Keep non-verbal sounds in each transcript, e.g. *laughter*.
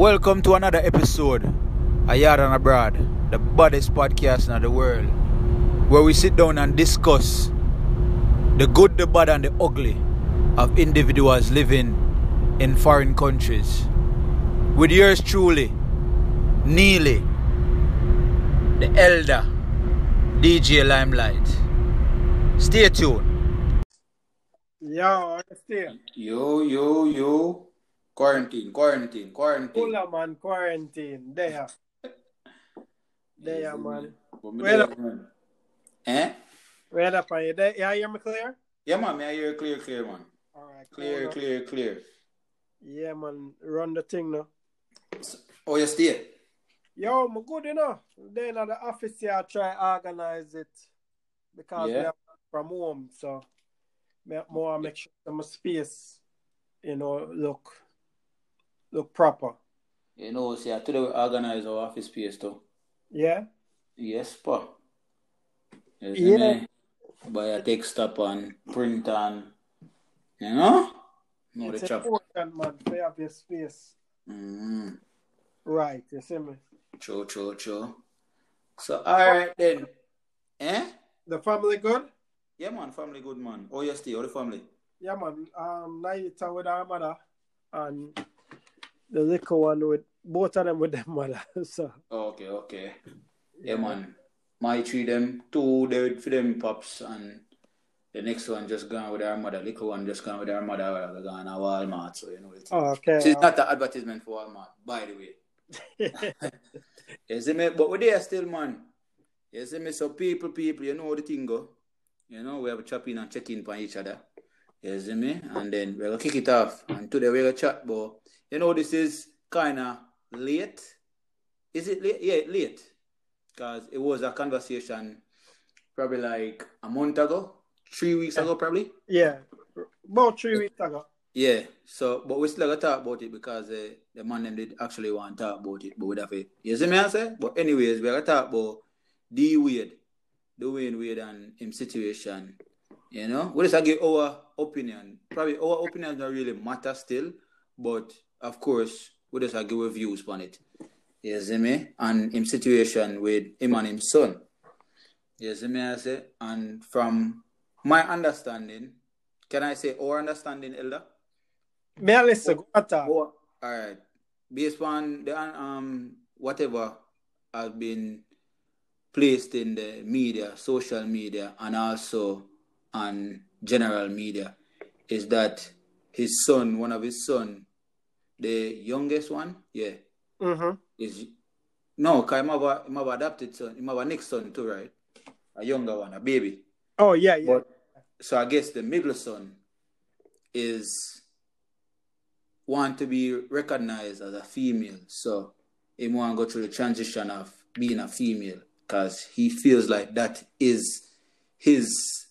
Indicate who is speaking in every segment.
Speaker 1: Welcome to another episode of Yaad and Abroad, the baddest podcast in the world, where we sit down and discuss the good, the bad, and the ugly of individuals living in foreign countries. With yours truly, Neely, the elder, DJ Limelite. Stay tuned.
Speaker 2: Yo, understand?
Speaker 1: Yo, yo, yo. Quarantine, quarantine, quarantine.
Speaker 2: Puller man quarantine. There. There, man. Well,
Speaker 1: man. Eh?
Speaker 2: Right up on you. There. Yeah, hear me clear?
Speaker 1: Yeah, man, me I hear clear, clear, man.
Speaker 2: Alright.
Speaker 1: Clear,
Speaker 2: cool.
Speaker 1: clear, clear.
Speaker 2: Yeah, man. Run the thing now.
Speaker 1: Oh, you stay?
Speaker 2: Yo, I'm good, you know. Then at the office here, I try organize it because
Speaker 1: Yeah.
Speaker 2: from home, so more make sure my space, you know, look look proper.
Speaker 1: You know, see, I today we organize our office space too.
Speaker 2: Yeah.
Speaker 1: Yes, pa. Yes,
Speaker 2: Yeah.
Speaker 1: me. Buy a desktop and print and, you know? No,
Speaker 2: it's
Speaker 1: the chop.
Speaker 2: important, man, to have your space
Speaker 1: Mm,
Speaker 2: right. You see me?
Speaker 1: true, true, true. So, alright then. Eh?
Speaker 2: The family good?
Speaker 1: Yeah, man, family good, man. Oh, you how the family?
Speaker 2: Yeah, man. Um, Naita with our mother and the little one with both of them with their mother. *laughs* So
Speaker 1: Okay, okay. Yeah, man. My three them, two they for them pops, and the next one just gone with our mother. Little one just gone with our mother. We're gone to Walmart, so you know it.
Speaker 2: oh, okay.
Speaker 1: So it's not an advertisement for Walmart, by the way. *laughs* You see me? But we're there still, man. You see me? So people, people, you know the thing go. You know, we have a chop in and check in on each other. You see me? And then we're gonna kick it off. And today we're gonna chat, but you know this is kinda late. Is it late? Yeah, late. Because it was a conversation probably like a month ago, three weeks ago, probably.
Speaker 2: yeah, about three weeks ago.
Speaker 1: Yeah, so but we still gotta talk about it because uh, the man them did actually want to talk about it, but we have to. You see me I say? But anyways, we gotta talk about D Wade, Dwayne Wade and him situation. You know, we just give our opinion. Probably our opinion don't really matter still, but of course we just give our views on it. You see me? And him situation with him and his son. You see me I say? And from my understanding, can I say our understanding, Elder?
Speaker 2: May I listen? On, talk.
Speaker 1: Oh, all right. Based on the um whatever has been placed in the media, social media, and also on general media, is that his son, one of his son, the youngest one, yeah,
Speaker 2: Mm-hmm.
Speaker 1: is no, cause him have a, him have a adopted son, have a next son too, right? A younger one, a baby.
Speaker 2: Oh yeah, yeah.
Speaker 1: But so I guess the middle son is want to be recognized as a female. So he want to go through the transition of being a female because he feels like that is his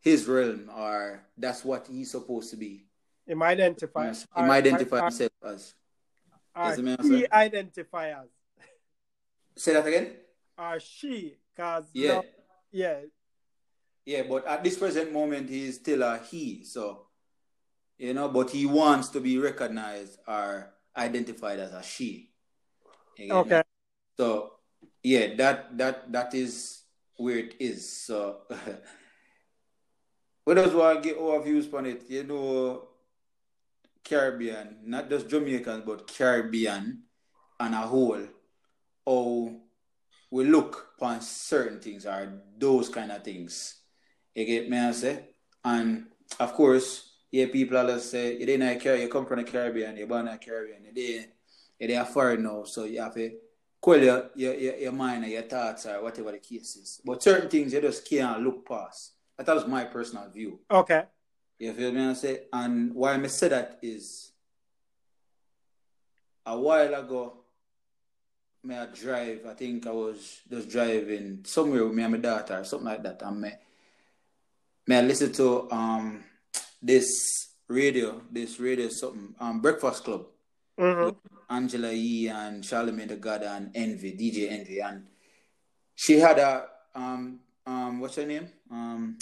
Speaker 1: his realm or that's what he's supposed to be.
Speaker 2: Him identify.
Speaker 1: Yes. He might identify himself as.
Speaker 2: Or,
Speaker 1: Yes, the man
Speaker 2: he as.
Speaker 1: Say that again.
Speaker 2: Or she, cause
Speaker 1: Yeah.
Speaker 2: now- yeah,
Speaker 1: Yeah, but at this present moment, he is still a he. So, you know, but he wants to be recognized or identified as a she. Me?
Speaker 2: okay.
Speaker 1: So, yeah, that that that is where it is. So, *laughs* we just want to get our views on it. You know, Caribbean, not just Jamaicans, but Caribbean and a whole, how we look upon certain things or those kind of things. You get me I say? And of course, yeah, people always say you didn't Caribbean, you come from the Caribbean, you're born in the Caribbean, you didn't you're foreign now, so you have to cool your, your, your, your mind or your thoughts or whatever the case is. But certain things you just can't look past. That was my personal view.
Speaker 2: Okay.
Speaker 1: You feel me? I say, and why I say that is a while ago, me I drive. I think I was just driving somewhere with me and my daughter, or something like that. And me, me I listen to um this radio, this radio something um Breakfast Club.
Speaker 2: Mm-hmm.
Speaker 1: Angela Yee and Charlemagne the God and Envy, DJ Envy, and she had a um um what's her name? Um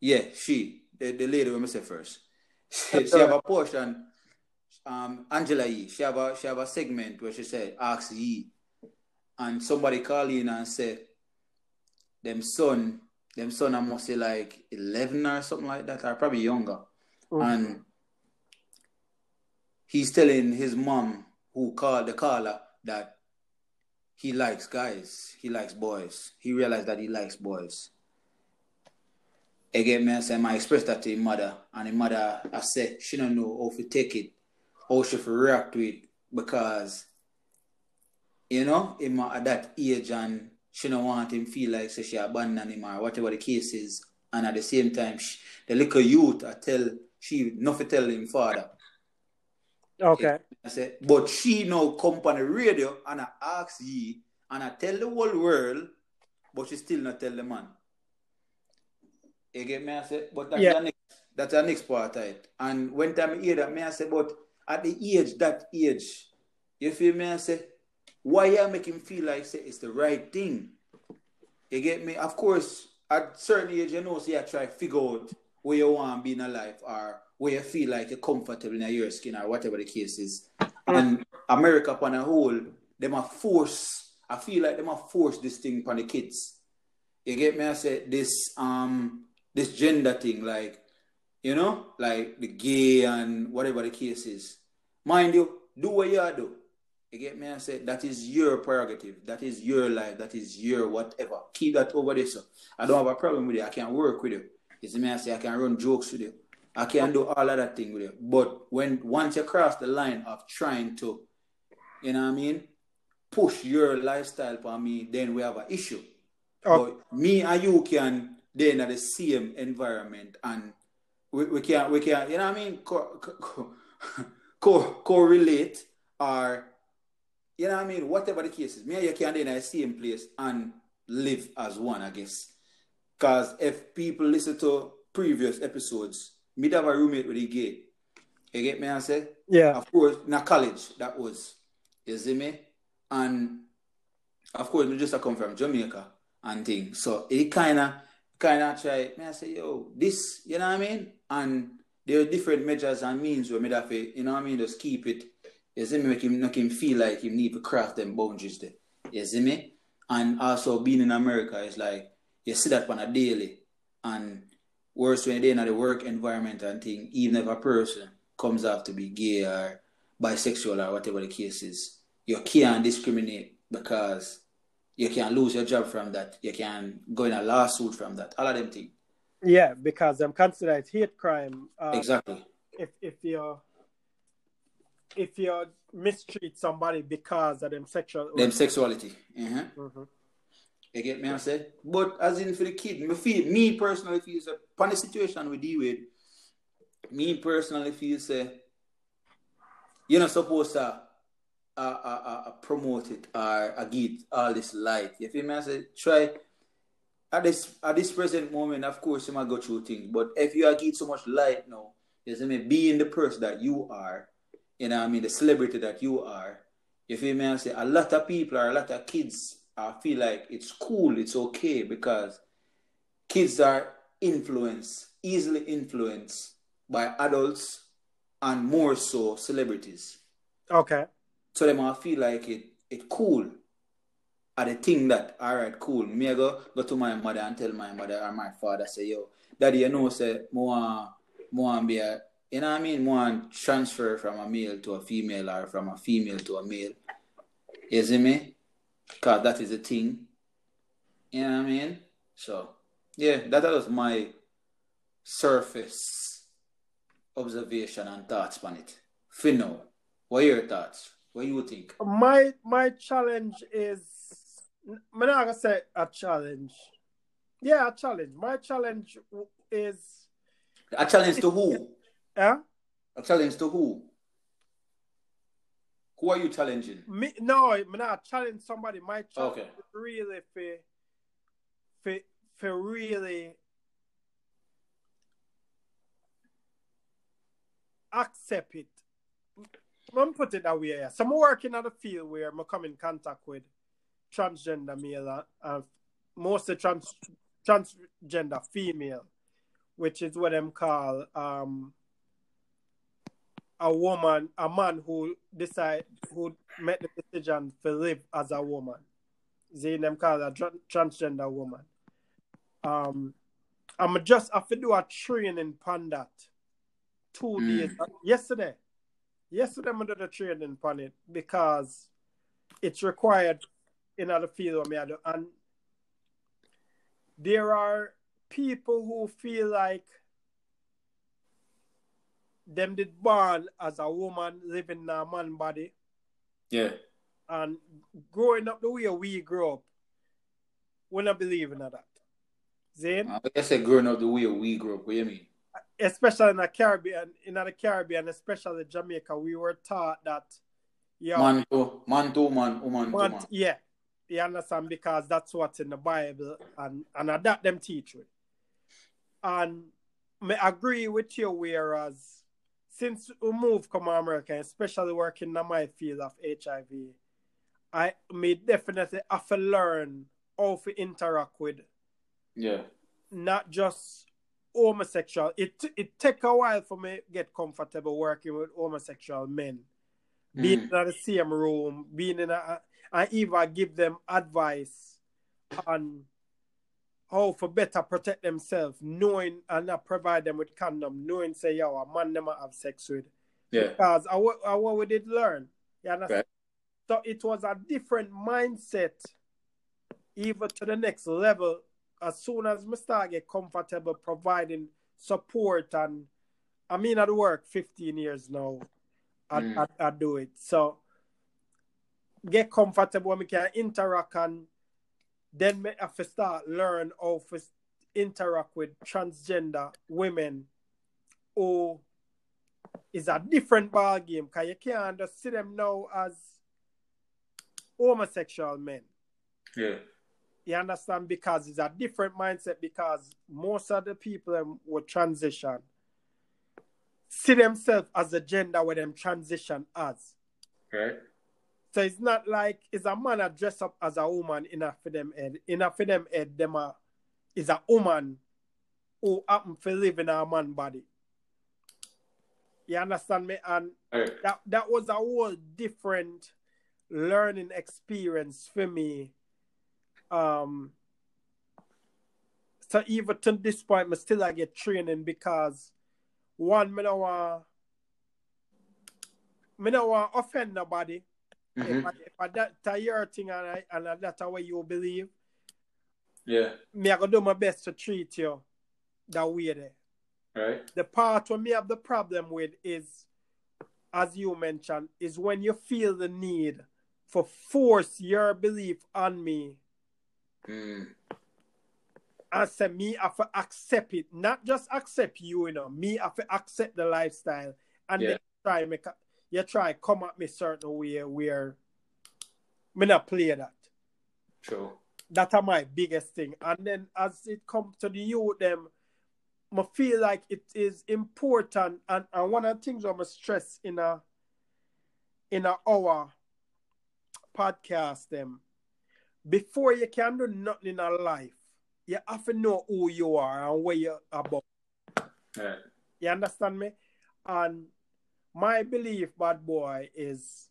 Speaker 1: yeah, she the, the lady we say first. She, she have a portion um, Angela Yee. She have a she have a segment where she said, "Ask Yee," and somebody call in and say, "Them son, them son, I must say like eleven or something like that, or probably younger."
Speaker 2: Mhm.
Speaker 1: And he's telling his mom, who called the caller, that he likes guys, he likes boys. He realized that he likes boys. Again, man, say, I express that to his mother, and his mother, I said, she don't know how to take it, how she to react to it, because, you know, him at that age, and she don't want him feel like say she abandon him or whatever the case is, and at the same time, she, the little youth, I tell, she nothing tell him father.
Speaker 2: Okay.
Speaker 1: I said, but she now come on the radio and I ask Yee and I tell the whole world, but she still not tell the man. You get me? I said, but that's
Speaker 2: Yeah.
Speaker 1: the next that's the next part of it. And when time I hear that, me I say, but at the age, that age, you feel me? I say, why you make him feel like say it's the right thing? You get me? Of course, at certain age, you know, so you try to figure out where you want to be in a life or where you feel like you're comfortable in your skin or whatever the case is. And America upon a whole, them a force, I feel like them a force this thing upon the kids. You get me? I say this um this gender thing, like, you know, like the gay and whatever the case is. Mind you, do what you do. You get me? I say that is your prerogative. That is your life. That is your whatever. Keep that over there, sir. I don't have a problem with it. I can work with you. You see me? I say I can run jokes with you. I can do all of that thing with you. But when once you cross the line of trying to, you know what I mean, push your lifestyle for me, then we have an issue.
Speaker 2: Okay.
Speaker 1: But me and you can then at the same environment and we, we can't we can't you know what I mean? Co- co- co- *laughs* co- correlate or you know what I mean? Whatever the case is. Me and you can then at the same place and live as one I guess. Because if people listen to previous episodes me have a roommate with a gay. You get me I say
Speaker 2: Yeah.
Speaker 1: of course in a college that was. You see me? And of course we just come from Jamaica and things. So it kind of kind of try me I say yo this you know what I mean? And there are different measures and means where me that fi, you know what I mean? Just keep it you see me? Make him make him feel like he need to craft them boundaries there you see me? And also being in America is like you see that on a daily. And worse when they're in the work environment and thing even if a person comes out to be gay or bisexual or whatever the case is you can't discriminate because you can lose your job from that. You can go in a lawsuit from that. All of them things.
Speaker 2: Yeah, because I'm considered hate crime. Uh,
Speaker 1: exactly.
Speaker 2: If if you if you mistreat somebody because of them sexual.
Speaker 1: Them sexuality. Uh-huh.
Speaker 2: Mhm.
Speaker 1: You get me? I said, but as in for the kid, me feel me personally feel say, upon the situation we deal with, me personally feel say, you're not supposed to uh, uh, uh, uh, promote it or uh, give all this light. You feel me? I say, try at this at this present moment. Of course, you might go through things, but if you are give so much light now, you see me being the person that you are, you know, I mean, the celebrity that you are. If you feel me? I say a lot of people or a lot of kids I feel like it's cool, it's okay because kids are influenced, easily influenced by adults and more so celebrities.
Speaker 2: Okay.
Speaker 1: So them I feel like it it cool. Are the thing that alright, cool. Me I go go to my mother and tell my mother or my father say, yo, daddy, you know, say more more be a you know what I mean, more transfer from a male to a female or from a female to a male. You see me? Cause that is a thing. You know what I mean? So yeah, that was my surface observation and thoughts on it. Fino, what are your thoughts? What do you think?
Speaker 2: My my challenge is I'm not gonna say a challenge. Yeah, a challenge. My challenge is
Speaker 1: A challenge to who? *laughs*
Speaker 2: yeah.
Speaker 1: A challenge to who? Who are you challenging?
Speaker 2: Me no, I'm not challenge somebody. My challenge
Speaker 1: Okay.
Speaker 2: is really for for for really accept it. I'm put it that way. yeah. So I'm working at a field where I'm come in contact with transgender male and mostly trans transgender female, which is what them call um a woman, a man who decide who made the decision to live as a woman. They them call a tran- transgender woman. Um, I'm just have to do a training on that. Two
Speaker 1: Mm.
Speaker 2: days yesterday. Yesterday I did a training on it because it's required in other field me I do. and there are people who feel like them did born as a woman living in a man body
Speaker 1: Yeah.
Speaker 2: and growing up the way we grew up, we're not believe in that. Zane,
Speaker 1: I guess growing up the way we grew up. What do you mean?
Speaker 2: Especially in the Caribbean, in the Caribbean, especially Jamaica, we were taught that, yeah,
Speaker 1: Man to man to man, woman to
Speaker 2: man,
Speaker 1: man.
Speaker 2: yeah, you understand because that's what's in the Bible, and and that them teach with. And I agree with you. Whereas since we moved come America, especially working in my field of HIV, I may definitely have to learn how to interact with
Speaker 1: Yeah.
Speaker 2: not just homosexual. It it take a while for me get comfortable working with homosexual men, being
Speaker 1: Mm.
Speaker 2: in the same room, being in a, I even give them advice on how for better protect themselves, knowing and not provide them with condom, knowing say yo a man never have sex with
Speaker 1: Yeah.
Speaker 2: because I, wa- I what we did learn. You understand?
Speaker 1: Right.
Speaker 2: So it was a different mindset, even to the next level. As soon as me start get comfortable providing support and I mean I work 15 years now. I,
Speaker 1: Mm.
Speaker 2: I, I do it. So get comfortable when we can interact and then me have to start learn how to interact with transgender women who is a different ball game because you can't just see them now as homosexual men.
Speaker 1: Yeah.
Speaker 2: You understand? Because it's a different mindset because most of the people would transition see themselves as a gender where them transition as.
Speaker 1: Right.
Speaker 2: So it's not like it's a man that dress up as a woman in a for them head. In a for them head, them a, is a woman who happen to live in a man body. You understand me? And
Speaker 1: Right.
Speaker 2: that that was a whole different learning experience for me. Um so even to this point, me still I get training because one, me no want me no want offend nobody. If,
Speaker 1: Mhm.
Speaker 2: I, if I that to your thing and I, and that's the way you believe,
Speaker 1: Yeah.
Speaker 2: me I gonna do my best to treat you that way there.
Speaker 1: Right.
Speaker 2: The part where me have the problem with is, as you mentioned, is when you feel the need for force your belief on me
Speaker 1: Mm.
Speaker 2: and say me have to accept it, not just accept you, you know, me have to accept the lifestyle and
Speaker 1: Yeah.
Speaker 2: then try make a, you try come at me certain way where me not play that.
Speaker 1: True.
Speaker 2: That are my biggest thing. And then as it comes to the youth, them, I feel like it is important. And, and one of the things I'm stress in a in a hour podcast, them, before you can do nothing in a life, you have to know who you are and where you're about.
Speaker 1: Right.
Speaker 2: You understand me? And my belief, bad boy, is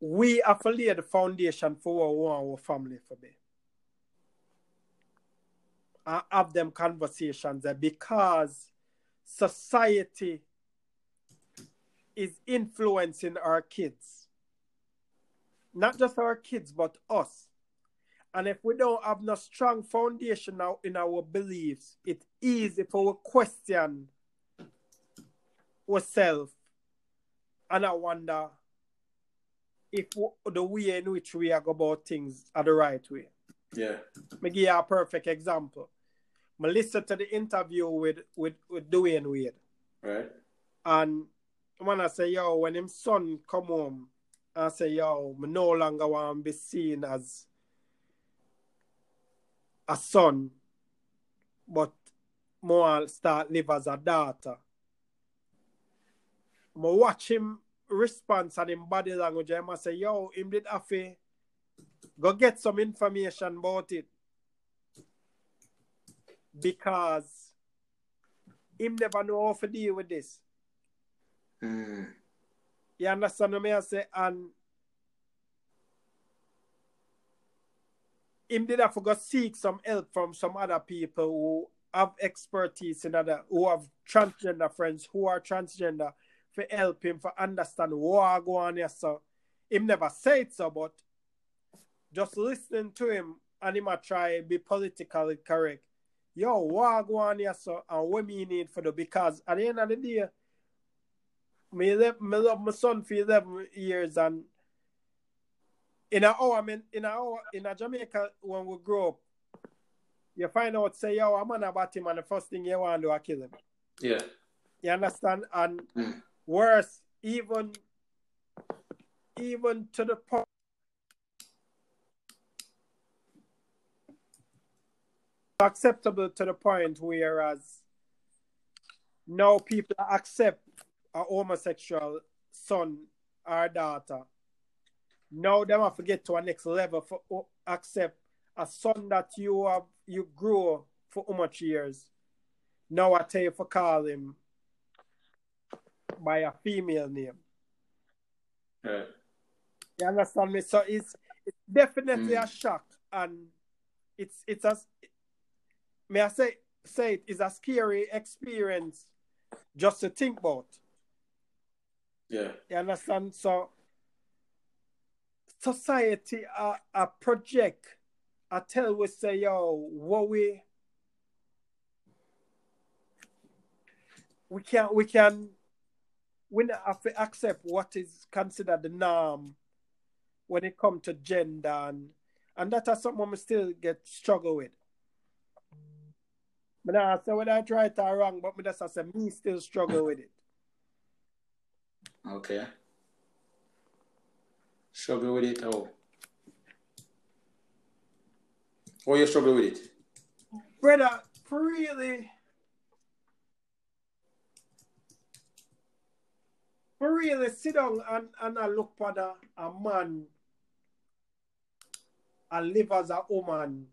Speaker 2: we have to lay the foundation for what we our family for be. And have them conversations because society is influencing our kids. Not just our kids, but us. And if we don't have no strong foundation now in our beliefs, it's easy for we question ourselves. And I wonder if the way in which we are go about things are the right way.
Speaker 1: Yeah.
Speaker 2: Me give you a perfect example. I listened to the interview with, with, with Dwayne Wade.
Speaker 1: Right.
Speaker 2: And when I say, yo, when him son come home, I say, yo, me no longer want to be seen as a son, but more start live as a daughter. I watch him response and him body language, I say, yo, him did go get some information about it. Because him never know how to deal with this.
Speaker 1: Mm.
Speaker 2: You understand what I say? And him did have to go seek some help from some other people who have expertise in other who have transgender friends who are transgender for help him for understand what go on here. So him never say it so, but just listening to him and him try be politically correct. Yo, what go on here so and what me need for the because at the end of the day, me, live, me love my son for 11 years and in our hour, I mean, in our in a Jamaica when we grow up, you find out say, yo, I'm on about him and the first thing you want to do is kill him.
Speaker 1: Yeah.
Speaker 2: You understand? And
Speaker 1: Mm.
Speaker 2: worse, even even to the point acceptable to the point whereas now people accept a homosexual son or daughter. Now them have to get to a next level for o- accept a son that you have you grew for how much years. Now I tell you for call him by a female name. You understand me? So it's it's definitely
Speaker 1: Mm.
Speaker 2: a shock, and it's it's a may I say say it is a scary experience just to think about.
Speaker 1: Yeah.
Speaker 2: You understand? So society a, a project I tell we say yo what we we can we can we not have to accept what is considered the norm when it comes to gender and and that is something we still get struggle with. But I say whether I right or wrong, but me just I say me still struggle with it.
Speaker 1: Okay. Struggle with it. Oh. Or you struggle with it?
Speaker 2: Brother, really for really sit down and, and I look for the, a man and live as a woman.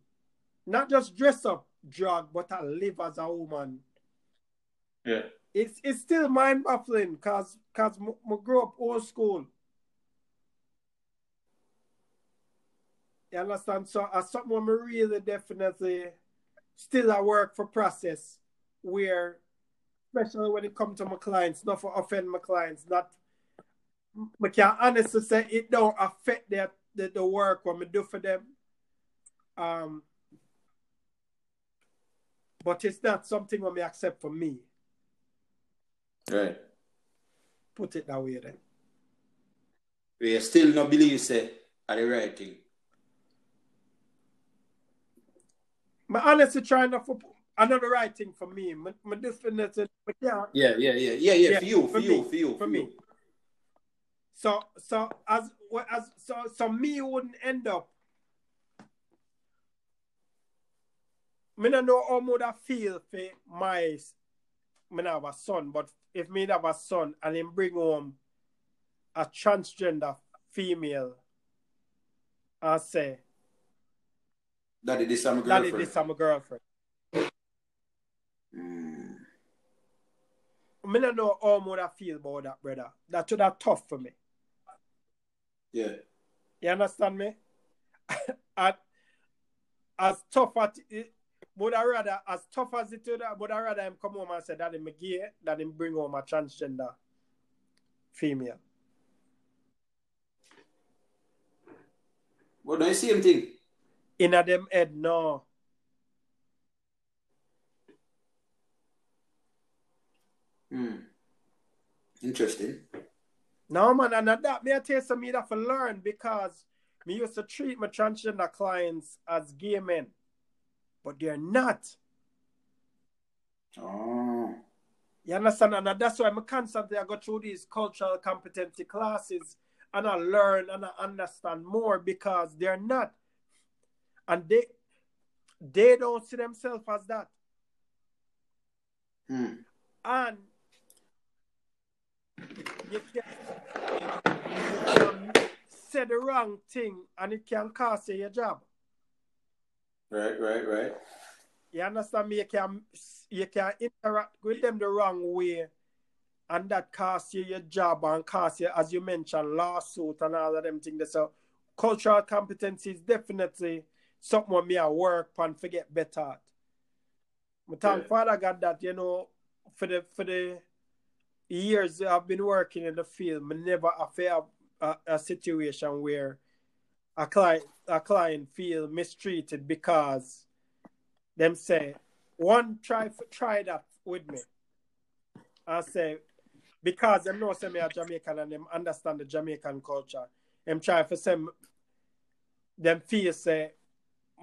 Speaker 2: Not just dress up drug, but I live as a woman.
Speaker 1: Yeah.
Speaker 2: It's it's still mind baffling because cause I grew up old school. You understand? So as something me really definitely still I work for process where especially when it comes to my clients, not for offend my clients, not I can honestly say it don't affect the, the, the work what I do for them. Um but it's not something what me accept for me.
Speaker 1: Right.
Speaker 2: Put it that way then.
Speaker 1: We still not believe say are the right thing.
Speaker 2: My honestly trying to for another right thing for me. My, my definitely can't
Speaker 1: Yeah, yeah, yeah, yeah, yeah.
Speaker 2: Yeah,
Speaker 1: for you, for,
Speaker 2: for
Speaker 1: you,
Speaker 2: me,
Speaker 1: for you,
Speaker 2: for me. So so as well, as so so me wouldn't end up. Me don't know how would I feel for my me not have a son, but if me have a son and him bring home a transgender female, I say,
Speaker 1: Daddy, this is my
Speaker 2: Daddy,
Speaker 1: girlfriend.
Speaker 2: this is my girlfriend.
Speaker 1: Mm.
Speaker 2: Me don't know how would I feel about that, brother. That would have tough for me.
Speaker 1: Yeah.
Speaker 2: You understand me? *laughs* and as tough as it, would I rather, as tough as it would, would I rather him come home and say that him gay than him bring home a transgender female.
Speaker 1: But don't you see him thing?
Speaker 2: In a them head, no.
Speaker 1: Hmm. Interesting.
Speaker 2: No man, and that me I tell some me that for learn because me used to treat my transgender clients as gay men. But they're not.
Speaker 1: Oh.
Speaker 2: You understand? And that's why I'm constantly I go through these cultural competency classes and I learn and I understand more because they're not. And they they don't see themselves as that.
Speaker 1: Hmm.
Speaker 2: And you can, you can say the wrong thing and it can cost you your job.
Speaker 1: Right, right, right.
Speaker 2: You understand me? You can you can interact with them the wrong way and that costs you your job and costs you, as you mentioned, lawsuit and all of them things. So cultural competency is definitely something me I work on forget better at. But thank
Speaker 1: Yeah.
Speaker 2: Father God that, you know, for the for the years I've been working in the field, I never to have a, a situation where a client a client feel mistreated because them say one try try that with me. I say because them know say me a Jamaican and them understand the Jamaican culture. Them try for some them feel say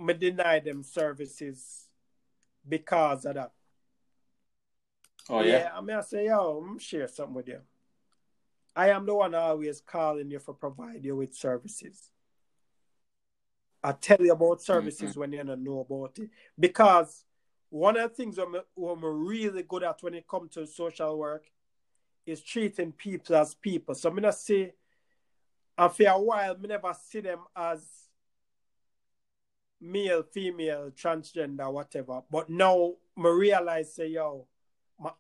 Speaker 2: me deny them services because of that.
Speaker 1: Oh yeah.
Speaker 2: I mean I say, yo, I'm share something with you. I am the one always calling you for provide you with services. I tell you about services when you don't know about it. Because one of the things I'm, I'm really good at when it comes to social work is treating people as people. So I'm gonna say and for a while me never see them as male, female, transgender, whatever. But now me realize say yo,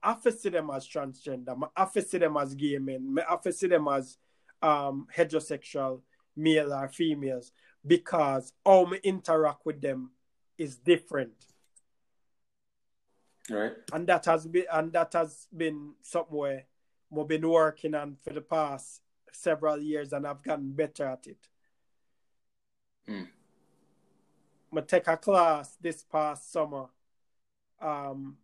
Speaker 2: I have to see them as transgender, I have to see them as gay men, I have to see them as um, heterosexual male or females because how me interact with them is different.
Speaker 1: Right.
Speaker 2: And that has been and that has been somewhere we've been working on for the past several years and I've gotten better at it.
Speaker 1: Mm.
Speaker 2: I take a class this past summer, um,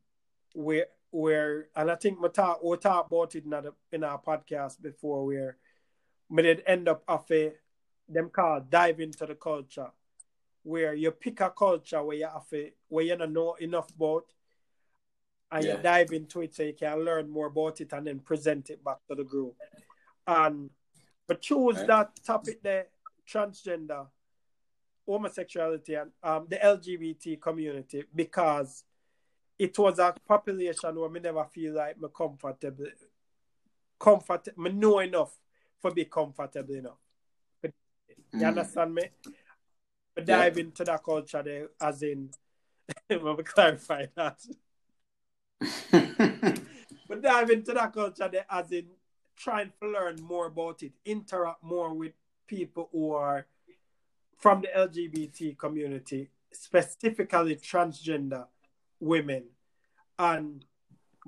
Speaker 2: where where and I think we talk we talked about it in our, in our podcast before where we did end up of a them called dive into the culture, where you pick a culture where you have a, where you don't know enough about and
Speaker 1: Yeah.
Speaker 2: you dive into it so you can learn more about it and then present it back to the group. And but choose
Speaker 1: Right.
Speaker 2: that topic there, transgender, homosexuality, and um, the LGBT community because it was a population where me never feel like me comfortable, comfort, me know enough for be comfortable enough. You
Speaker 1: Mm.
Speaker 2: understand me? But
Speaker 1: Yeah.
Speaker 2: dive into that culture there, as in, *laughs* let me clarify that. *laughs* But dive into that culture there, as in trying to learn more about it, interact more with people who are from the LGBT community, specifically transgender women. And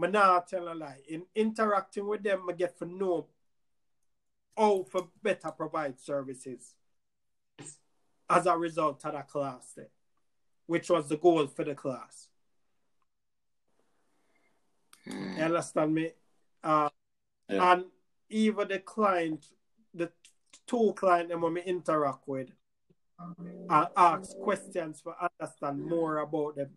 Speaker 2: I not tell a lie. In interacting with them, I get to know how for better provide services as a result of that class there, which was the goal for the class.
Speaker 1: Mm.
Speaker 2: You understand me? Uh,
Speaker 1: Yeah.
Speaker 2: And even the client, the two clients them when we interact with, and ask questions for understand more about them.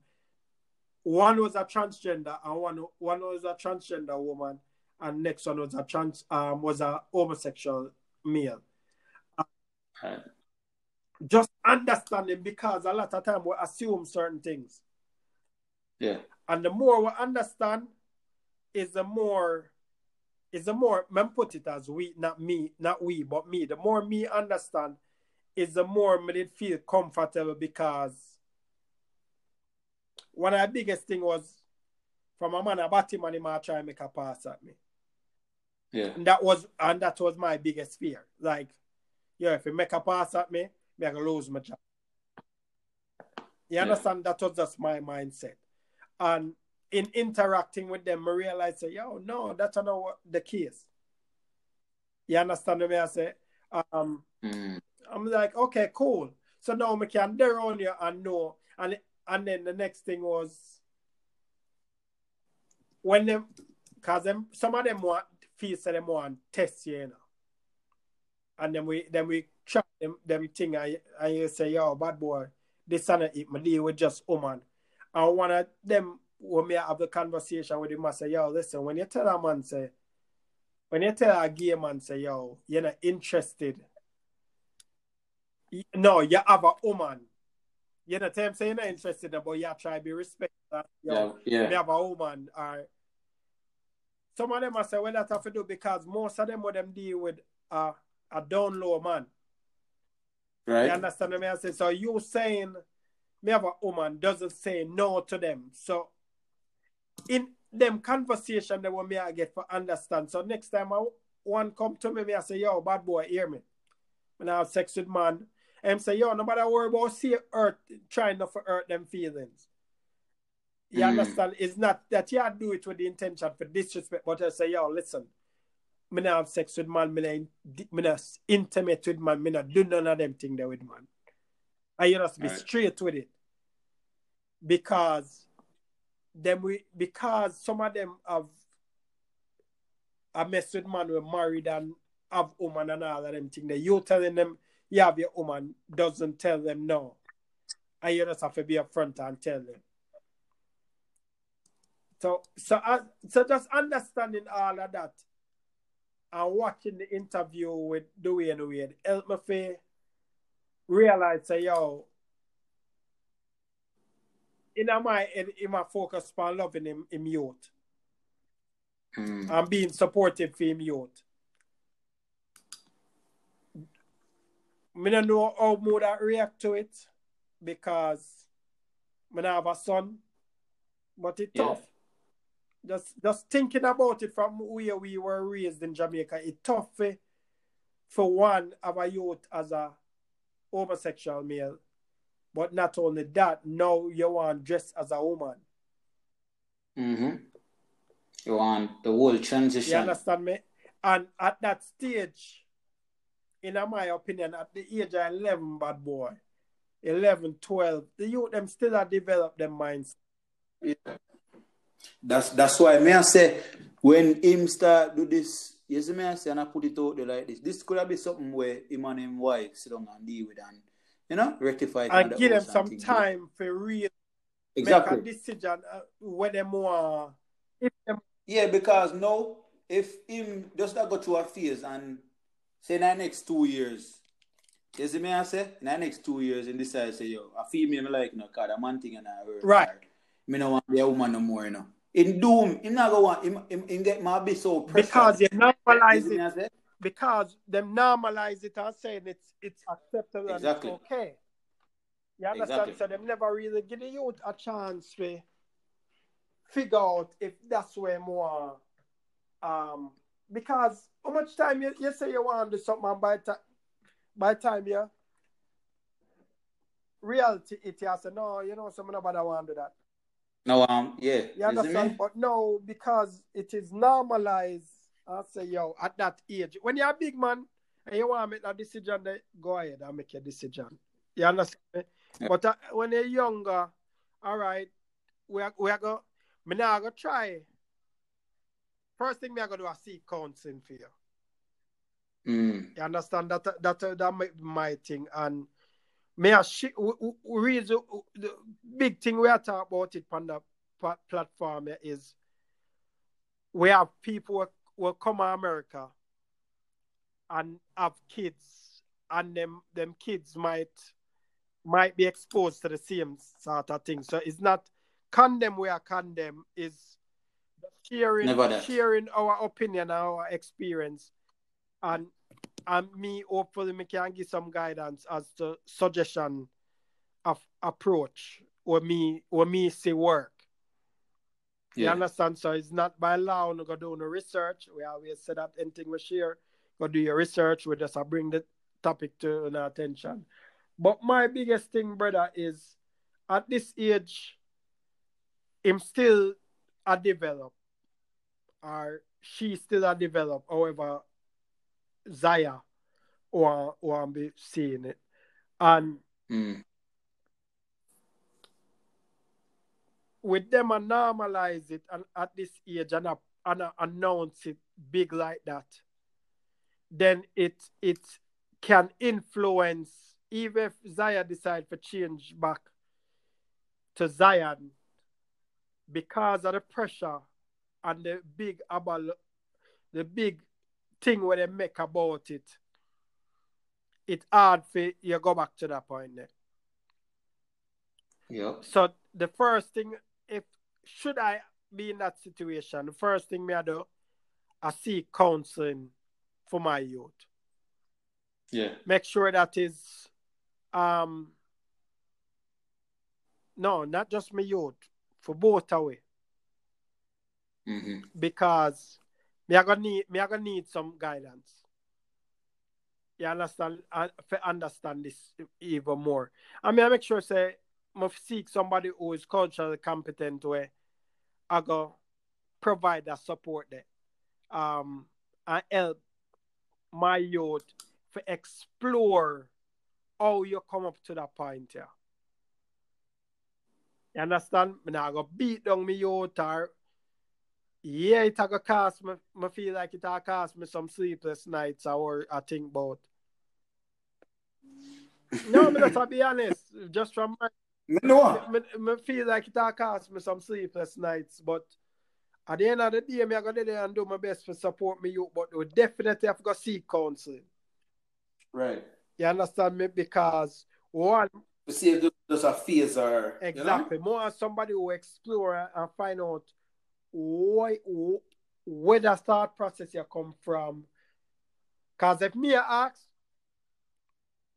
Speaker 2: One was a transgender, and one one was a transgender woman, and next one was a trans um was a homosexual male.
Speaker 1: Right.
Speaker 2: Just understanding because a lot of time we assume certain things.
Speaker 1: Yeah.
Speaker 2: And the more we understand, is the more is the more man put it as we, not me, not we, but me. The more me understand, is the more me did feel comfortable because one of the biggest thing was from a man about him and him try and make a pass at me.
Speaker 1: Yeah.
Speaker 2: And that was and that was my biggest fear. Like, yeah, if he make a pass at me, me I gonna lose my job. You
Speaker 1: Yeah.
Speaker 2: understand? That was just my mindset. And in interacting with them, I realized, say, yo, no, that's not what the case. You understand what I say? Um,
Speaker 1: Mm.
Speaker 2: I'm like, okay, cool. So now we can there on you and know. And and then the next thing was when them cause them some of them want feel say them want test you, you know. And then we then we try them them thing and, and you say, yo, bad boy, this and it my deal with just woman. And one of them when me have the conversation with him, I say, yo, listen, when you tell a man say when you tell a gay man say, yo, you're not interested no, you have a woman. You know, time say you're not interested, but you try to be respectful.
Speaker 1: Yeah.
Speaker 2: You
Speaker 1: Yeah.
Speaker 2: have a woman. Or some of them I say, well, that have to do because most of them what them deal with uh, a down low man. You
Speaker 1: Right.
Speaker 2: understand what I say? So you saying me have a woman doesn't say no to them. So in them conversation that when me I get for understand. So next time I one come to me, me I say, yo, bad boy, hear me. When I have sex with man, and say, yo, nobody worry about see hurt trying not to hurt them feelings. You
Speaker 1: Mm.
Speaker 2: understand? It's not that you do it with the intention for disrespect, but I say, yo, listen, me not have sex with man, me not, me not intimate with man, me not do none of them thing there with man. And you just be
Speaker 1: Right.
Speaker 2: straight with it. Because them we because some of them have a mess with man who married and have woman and all of them thing. That you telling them you have your woman doesn't tell them no. And you just have to be upfront and tell them. So so uh, so just understanding all of that and watching the interview with Dwayne Wade help me to realize say yo in my head, in my focus on loving him, him youth
Speaker 1: Mm.
Speaker 2: and being supportive for him youth. Me don't know how would I react to it because me not have a son, but it's
Speaker 1: Yeah.
Speaker 2: tough. Just just thinking about it from where we were raised in Jamaica, it's tough for, for one of a youth as a homosexual male. But not only that, now you want dress as a woman.
Speaker 1: Mm-hmm. You want the whole transition.
Speaker 2: You understand me? And at that stage, in my opinion, at the age of 11, bad boy, 11, 12, the youth them still have developed their minds.
Speaker 1: That's that's why me I say when him start do this, you see me I say and I put it out there like this. This could have been something where him and him wife sit down and deal with and you know rectify
Speaker 2: And give them some time for real
Speaker 1: Exactly.
Speaker 2: make a decision uh, when them want. If them,
Speaker 1: Yeah, because no, if him just not go through a phase and say in the next two years, you see me I say in the next two years and decide say yo, a female like no cause a man thing and I heard.
Speaker 2: Right.
Speaker 1: Me no want be a woman no more, you know. In doom, him not go want him, him, him get my be so
Speaker 2: because you
Speaker 1: You
Speaker 2: normalize it, because them normalize it and saying it's it's acceptable
Speaker 1: Exactly.
Speaker 2: and it's okay. You understand?
Speaker 1: Exactly.
Speaker 2: So them never really give the youth a chance to figure out if that's where more um because how much time you, you say you want to do something by time by time you reality it say no you know some nobody want to do that
Speaker 1: No, um, yeah.
Speaker 2: you understand but no because it is normalized I say yo at that age when you're a big man and you want to make a decision then go ahead and make your decision you understand?
Speaker 1: Yeah.
Speaker 2: but uh, when you're younger all right we are we are go me now go try first thing me I go do is seek counseling for you
Speaker 1: Mm.
Speaker 2: you understand that that that my, my thing and shi- w- w- reason the big thing we are talking about it on the pla- platform is we have people who, who come to America and have kids and them them kids might might be exposed to the same sort of thing. So it's not condemn we are condemn is sharing sharing our opinion our experience and and me hopefully me can give some guidance as to suggestion of approach or me or me see work. You understand? So it's not by law no go do no research. We always set up anything we share, go do your research. We just uh, bring the topic to our attention. But my biggest thing, brother, is at this age, him still a develop, or she still a develop. However, Zaya or or be seeing it, and
Speaker 1: Mm.
Speaker 2: with them and normalize it and at this age and, a, and a announce it big like that, then it it can influence even if Zaya decide to change back to Zion because of the pressure and the big about the big thing where they make about it. It's hard for you go back to that point there.
Speaker 1: Yeah.
Speaker 2: So the first thing, if should I be in that situation, the first thing me I do, I seek counseling for my youth.
Speaker 1: Yeah.
Speaker 2: Make sure that is, um, no, not just my youth, for both away.
Speaker 1: Mm-hmm.
Speaker 2: because me I gonna need me I need some guidance. You understand? And for understand this even more. I mean, I make sure say I seek somebody who is culturally competent where I go provide that support there. Um and help my youth to explore how you come up to that point here. You understand? Me not go beat down me youth or yeah, it a go cost me, me feel like it a cost me some sleepless nights or I think about. No, just to be *laughs* honest, just from my
Speaker 1: Me know.
Speaker 2: me, me feel like it a cost me some sleepless nights, but at the end of the day, me I go there and do my best to support me youth, but we definitely have to go seek counseling.
Speaker 1: Right.
Speaker 2: You understand me? Because one,
Speaker 1: To see if those are fears or
Speaker 2: exactly, more as somebody who explore and find out why where the thought process you come from. Cause if me ask,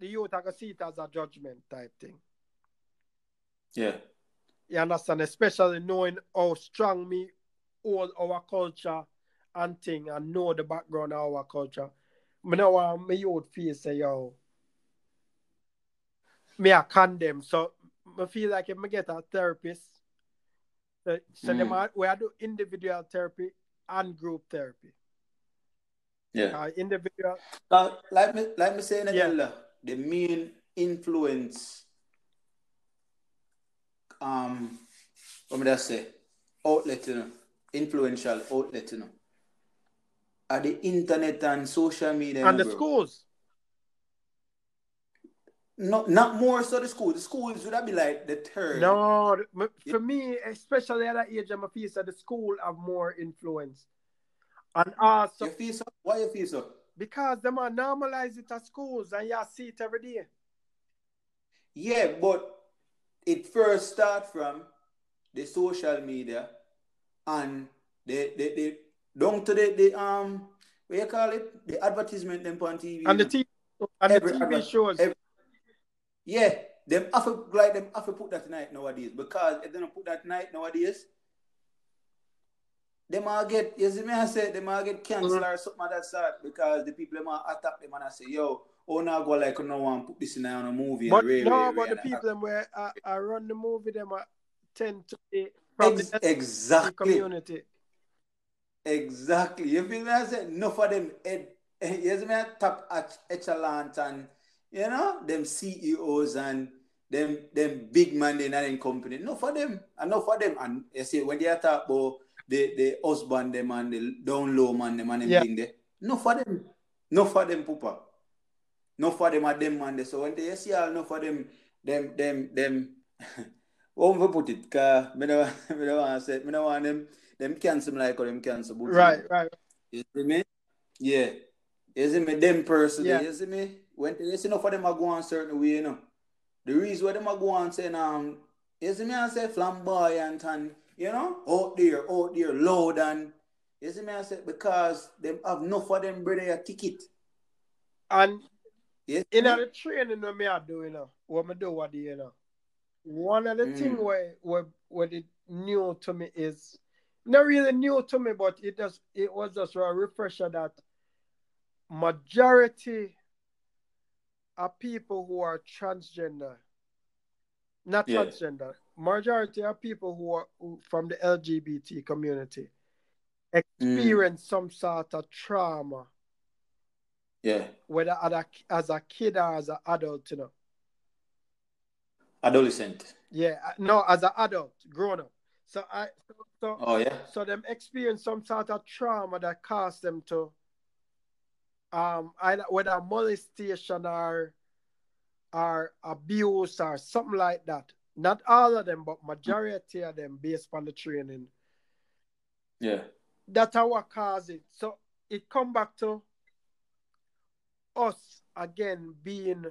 Speaker 2: the youth I can see it as a judgment type thing.
Speaker 1: Yeah.
Speaker 2: You understand? Especially knowing how strong me hold our culture and thing and know the background of our culture. Me know want me youth feel say yo. Me I condemn. So I feel like if me get a therapist, so, so
Speaker 1: Mm.
Speaker 2: are, we are do individual therapy and group therapy.
Speaker 1: Yeah.
Speaker 2: Uh, individual
Speaker 1: Now, like me, like me saying
Speaker 2: Yeah.
Speaker 1: the main influence, um, what me I say, outlet, you know, influential outlet, you know, are the internet and social media.
Speaker 2: and the
Speaker 1: bro.
Speaker 2: schools.
Speaker 1: Not, not more so the school. The school would that be like the third.
Speaker 2: No, for me, especially at that age, I'm a feel that the school have more influence. And also
Speaker 1: You feel so? Why you feel so?
Speaker 2: because them are normalize it at schools and you see it every day.
Speaker 1: Yeah, but it first start from the social media and the the, the down to the, the um what you call it? The advertisement them on TV.
Speaker 2: And the. TV and
Speaker 1: Every
Speaker 2: the TV shows.
Speaker 1: every- yeah, them have to like them have to put that night nowadays because if they don't put that night nowadays, they might get you see me I say they might get cancelled or something of that sort because the people them might attack them and I say, yo, oh now go like no one put this in on a movie.
Speaker 2: but
Speaker 1: ray,
Speaker 2: no,
Speaker 1: ray,
Speaker 2: but
Speaker 1: ray,
Speaker 2: the people them where I, I run the movie them are tend to be from
Speaker 1: Ex-
Speaker 2: the
Speaker 1: exactly.
Speaker 2: community.
Speaker 1: Exactly. You feel me? I said, enough of them, ed, eh, you see me? Top ech- echelon and, you know, them CEOs and them them big man in any company. Enough for them. Enough for them. And you see, when they talk about the, the husband them and the down low man them and them
Speaker 2: Yeah.
Speaker 1: thing there, enough for them. Enough for them, pooper. Enough for them are them man there. So when they see all enough for them, them, them, them, *laughs* how we put it? Cause me don't, *laughs* me don't want to say, me don't want them, them cancel me like how them cancel.
Speaker 2: Right, right.
Speaker 1: You see me? Yeah. You see me? Them person,
Speaker 2: Yeah.
Speaker 1: you see me? When you see enough of them are going certain way, you know. The reason why them are going saying, um, you see me? I say flamboyant and, you know, out there, out there, loud and, you see me? I say, because them have enough of them brother a ticket.
Speaker 2: And
Speaker 1: Yes.
Speaker 2: in the training what me I do, you know, what me do what do you know. One of the
Speaker 1: Mm.
Speaker 2: thing where where what it new to me is not really new to me, but it just it was just a refresher that majority of people who are transgender, not
Speaker 1: Yeah.
Speaker 2: transgender, majority of people who are who, from the LGBT community experience some sort of trauma,
Speaker 1: Yeah.
Speaker 2: whether as a, as a kid or as an adult, you know.
Speaker 1: Adolescent.
Speaker 2: Yeah, uh, no, as an adult, grown up. So I so, so,
Speaker 1: Oh, yeah.
Speaker 2: so them experience some sort of trauma that caused them to um either whether molestation or or abuse or something like that. Not all of them, but majority of them based on the training.
Speaker 1: Yeah.
Speaker 2: That's how what cause it. So it come back to us again being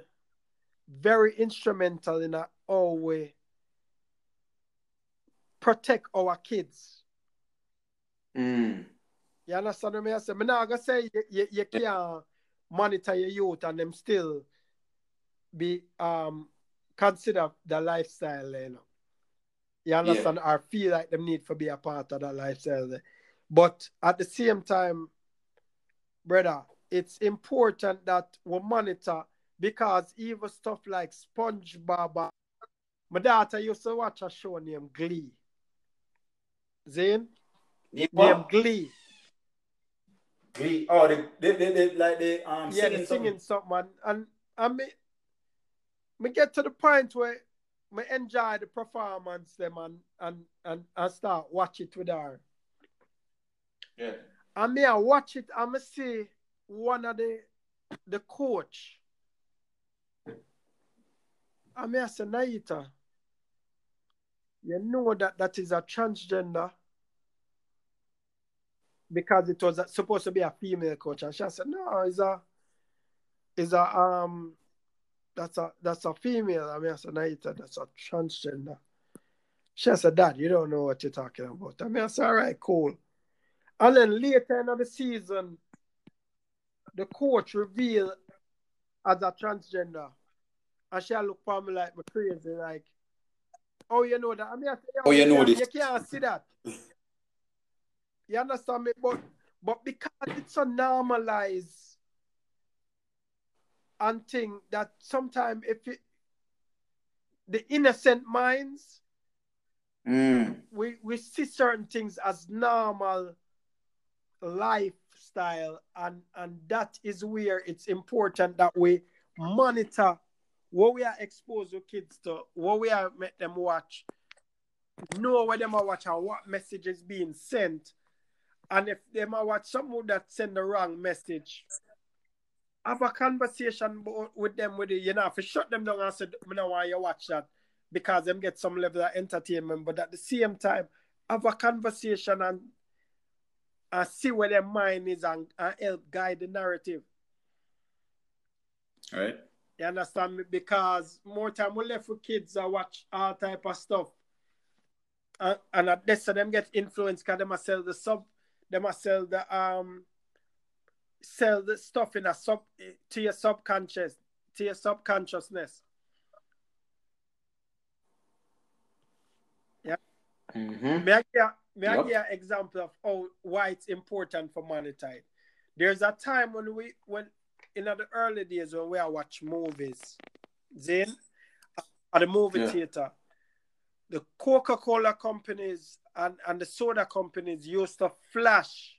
Speaker 2: very instrumental in our way protect our kids.
Speaker 1: Mm.
Speaker 2: You understand what I say? I'm not gonna say you, you, you can't monitor your youth and them still be um consider the lifestyle, you know. You understand? Or feel like them need to be a part of that lifestyle. But at the same time, brother, it's important that we monitor because even stuff like SpongeBob. My daughter used to watch a show named Glee. Zane?
Speaker 1: Name
Speaker 2: Named Glee.
Speaker 1: Glee. Oh, they, they, they, they like they um
Speaker 2: Yeah, they're singing something. And, and I me, me get to the point where me enjoy the performance them and, and, and, I start watch it with her.
Speaker 1: Yeah.
Speaker 2: And me I watch it and me see one of the the coach. And me I say, Naita, you know that that is a transgender because it was supposed to be a female coach. And she said, no, it's a, it's a, um, that's a, that's a female. I mean, I said, Naita, that's a transgender. She said, Dad, you don't know what you're talking about. I mean, I said, all right, cool. And then later in the season, the coach revealed as a transgender. And she look for me like me crazy, like, oh, you know that? I mean, I say,
Speaker 1: Oh, you know this.
Speaker 2: You can't see that. You understand me? But but because it's so normalized and thing that sometimes if it, the innocent minds
Speaker 1: Mm.
Speaker 2: we we see certain things as normal lifestyle and and that is where it's important that we monitor what we are exposed to kids to what we are make them watch know what them are watch and what message is being sent and if them are watch someone that send the wrong message have a conversation with them with it you know if you shut them down and say me no want you watch that because them get some level of entertainment but at the same time have a conversation and and see where their mind is and, and help guide the narrative
Speaker 1: Right.
Speaker 2: you understand me? Because more time we left with kids that watch all type of stuff. And, and at this, so them get influenced because them sell the sub, them must sell the um, sell the stuff in a sub to your subconscious, to your subconsciousness.
Speaker 1: Mm-hmm.
Speaker 2: May I give, may I
Speaker 1: Yup.
Speaker 2: an example of how why it's important for monetize? There's a time when we when in the early days when we are watch movies, then at the movie
Speaker 1: Yeah.
Speaker 2: theater, the Coca-Cola companies and, and the soda companies used to flash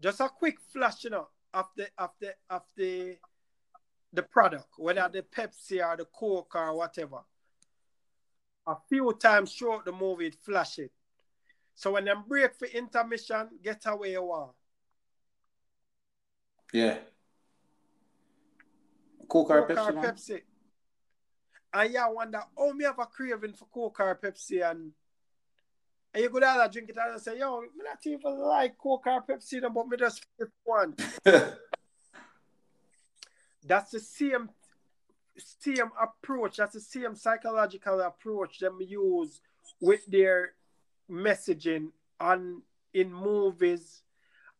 Speaker 2: just a quick flash, you know, of the of the of the the product, whether the Pepsi or the Coke or whatever. A few times throughout the movie, it flash it. So when them break for intermission, get away you want.
Speaker 1: Yeah. Coke or Pepsi,
Speaker 2: or? Pepsi. And yeah, I wonder, oh, me have a craving for Coke or Pepsi and and you go down and drink it and say, yo, me not even like Coke or Pepsi, but me just pick one. *laughs* That's the same same approach. That's the same psychological approach them use with their messaging and in movies,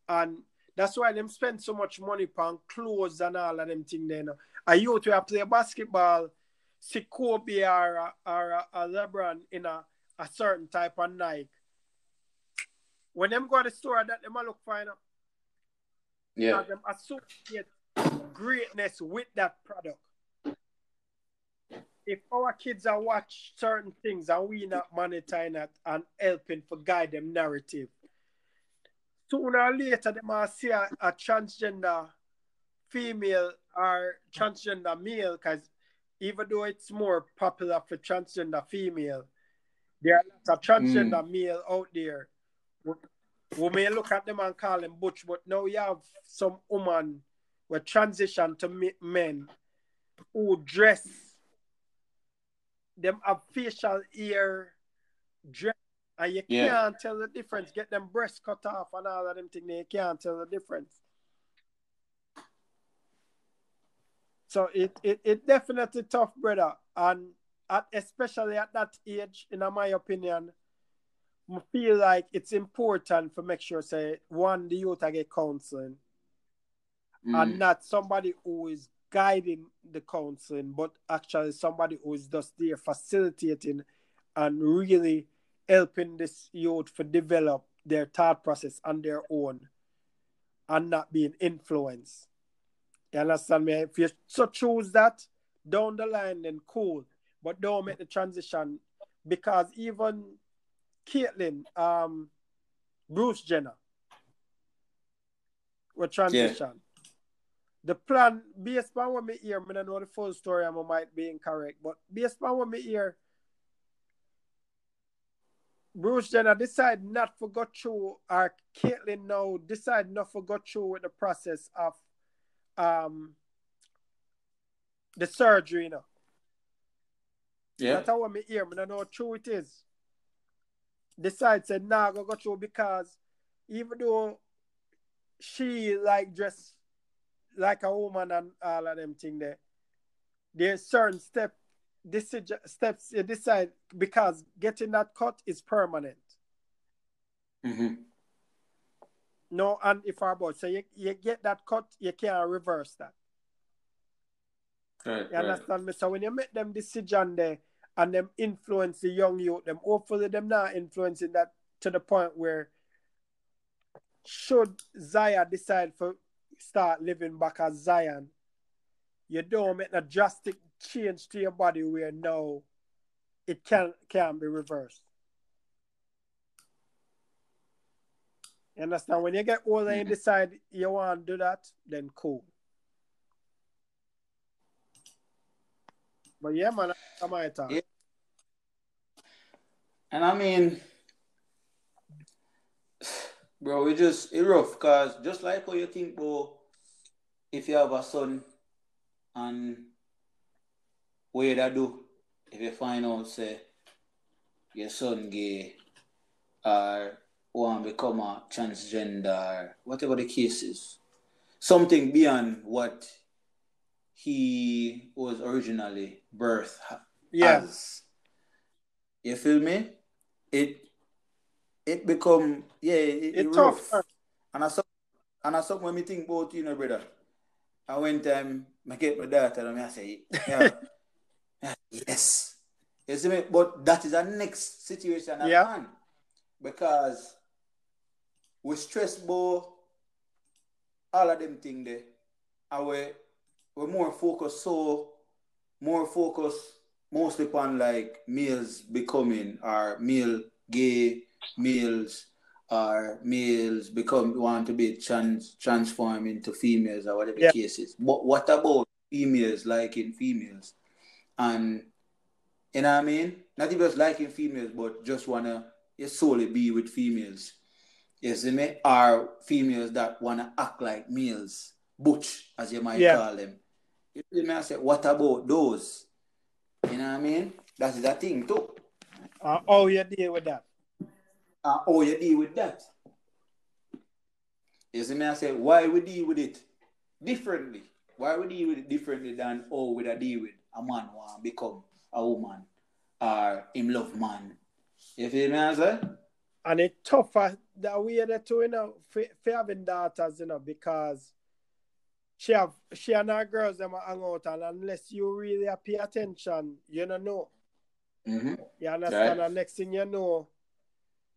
Speaker 2: and that's why them spend so much money on clothes and all of them thing. Then a youth to play basketball, see Kobe or a, or a, a LeBron in a, a certain type of Nike. When them go to the store, that them a look fine.
Speaker 1: yeah.
Speaker 2: Because them associate greatness with that product. If our kids are watch certain things and we not monitoring it and helping for guide them narrative, sooner or later they must see a, a transgender female or transgender male because even though it's more popular for transgender female, there are lots of transgender mm. male out there. We, we may look at them and call them butch, but now you have some woman who transition to men who dress them have facial hair dress and you
Speaker 1: Yeah.
Speaker 2: can't tell the difference. Get them breast cut off and all of them things, you can't tell the difference. So it, it, it definitely tough, brother. And at, especially at that age, in my opinion, I feel like it's important for make sure say one, the youth I get counseling and
Speaker 1: Mm.
Speaker 2: not somebody who is guiding the counseling, but actually somebody who is just there facilitating and really helping this youth to develop their thought process on their own and not being influenced. You understand me? If you so choose that down the line, then cool. But don't make the transition because even Caitlyn, um, Bruce Jenner, will transition. Yeah. The plan, based on what me hear, I don't know the full story, I might be incorrect, but based on what me hear, Bruce Jenner decide not to go through, or Caitlyn now decide not to go through with the process of um the surgery, you know. Yeah. That's how I hear, but I know how true it is. Decide said nah go go through because even though she like dress like a woman and all of them thing there, there's certain step decision steps you decide because getting that cut is permanent.
Speaker 1: Mm-hmm.
Speaker 2: No, and if our boy so you, you get that cut, you can't reverse that.
Speaker 1: Right,
Speaker 2: you understand right. me? So when you make them decision there and them influence the young youth, them hopefully them not influencing that to the point where should Zaya decide for start living back as Zion, you don't make a drastic change to your body where now it can can be reversed. You understand? When you get older and you mm-hmm. decide you want to do that, then cool. But yeah, man, I'm my time. Yeah.
Speaker 1: And I mean, bro, we just it rough because just like how you think, bro, if you have a son and what you do if you find out say your son gay or want to become a transgender, whatever the case is, something beyond what he was originally birthed
Speaker 2: yes.
Speaker 1: as. You feel me? It it become yeah it, it, it. Tough. And I saw and I saw when me think about you know brother. I went time I get my daughter and I say *laughs* yeah Yes. You see me? But that is a next situation at yeah. hand. Because we stress about all of them things there. And we we're more focused so more focused mostly upon like males becoming or male gay males or males become want to be trans transform into females or whatever yeah. the case is. But what about females liking females? and you know what I mean? Not even just liking females, but just wanna solely be with females. You see me? Are females that wanna act like males, butch as you might yeah. call them. You see me? I say, what about those? You know what I mean? That is a thing too.
Speaker 2: Uh, oh, you deal with that.
Speaker 1: Uh, oh, you deal with that. You see me? I say, why we deal with it differently? Why we deal with it differently than oh we deal with a man want become a woman or him love man. You feel me, I say?
Speaker 2: And it's tougher that we that too, you know, for, for having daughters, you know, because she have she and her girls them hang out and unless you really pay attention, you don't know.
Speaker 1: Mm-hmm.
Speaker 2: You understand? Right. And next thing you know,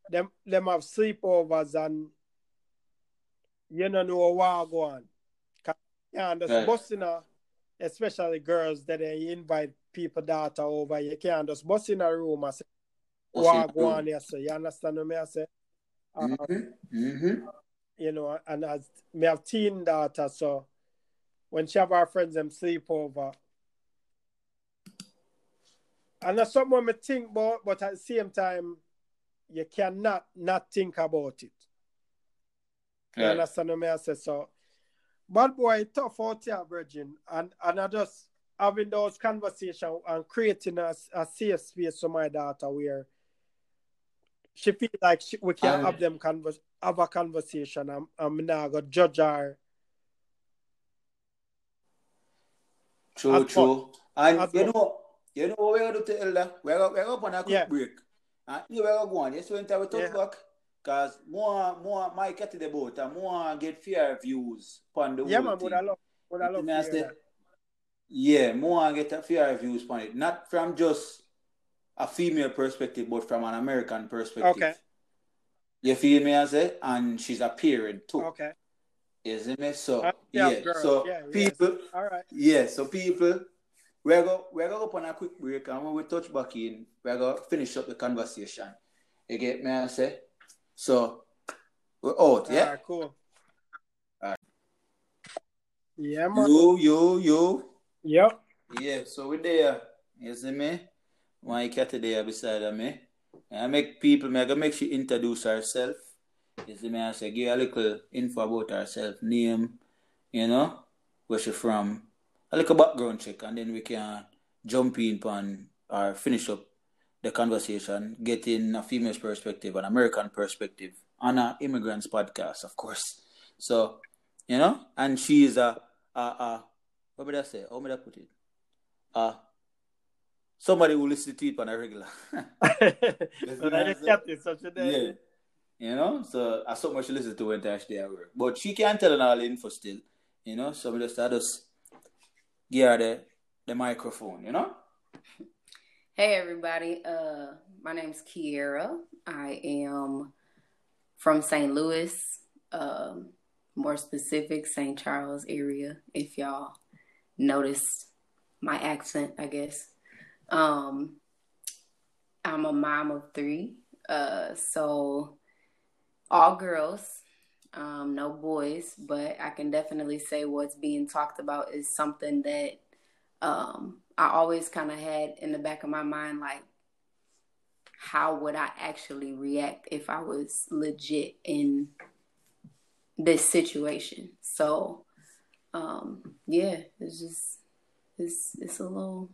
Speaker 2: them them have sleepovers and you don't know what go on. Yeah, and just right. busting her especially girls that they invite people daughter over, you can't just bust in a room and say, what go on here, so you understand what I say?
Speaker 1: Um, mm-hmm. Mm-hmm.
Speaker 2: You know, and as me have teen daughter, so when she have our friends them sleep over. And that's something me think about, but at the same time, you cannot not think about it. Yeah. You understand what I say? So Bad boy, tough out here, Virgin. And and I just having those conversations and creating a, a safe space for my daughter where she feel like she, we can't have them converse, have a conversation. I'm I'm not gonna judge her.
Speaker 1: True, true. And you know, you know what we're going to tell her? We're, we're up on a quick yeah. break. And you we're going. Yes, when we talk yeah. back. Because more, more, my get to the boat and more get fair views on the
Speaker 2: Yeah, man, but I love, but I love
Speaker 1: Yeah, more get a fair views on it. Not from just a female perspective, but from an American perspective.
Speaker 2: Okay.
Speaker 1: You feel me? I say, and she's a parent too.
Speaker 2: Okay.
Speaker 1: You see me? So
Speaker 2: Uh, yeah,
Speaker 1: yeah,
Speaker 2: girl.
Speaker 1: so
Speaker 2: Yeah, yes.
Speaker 1: people,
Speaker 2: All right.
Speaker 1: yeah, so people, we're go we're gonna go on a quick break, and when we touch back in, we're gonna finish up the conversation. You get me? I say, so we're out,
Speaker 2: All
Speaker 1: yeah.
Speaker 2: right, cool.
Speaker 1: All right.
Speaker 2: Yeah, man.
Speaker 1: You, you, you.
Speaker 2: Yep.
Speaker 1: Yeah, so we're there. You see me? My cat there beside of me. And I make people, I make she introduce herself. You see me? I say, give a little info about herself, name, you know, where she from, a little background check, and then we can jump in on or finish up the conversation, getting a female's perspective, an American perspective, on a immigrants podcast, of course. So, you know, and she is a, a, a what would I say? How would I put it? Uh, somebody who listen to it on a regular. *laughs*
Speaker 2: but I just kept it such a day. yeah.
Speaker 1: You know, so I so much listen to when Tash day at work. But she can't tell an all the info still. You know, so we just I just give her the, the microphone, you know?
Speaker 3: Hey everybody, uh, my name's Kiera. I am from St. Louis, um, more specific, St. Charles area. If y'all noticed my accent, I guess. Um, I'm a mom of three, uh, so all girls, um, no boys, but I can definitely say what's being talked about is something that um, I always kind of had in the back of my mind, like, how would I actually react if I was legit in this situation? So, um, yeah, it's just it's it's a little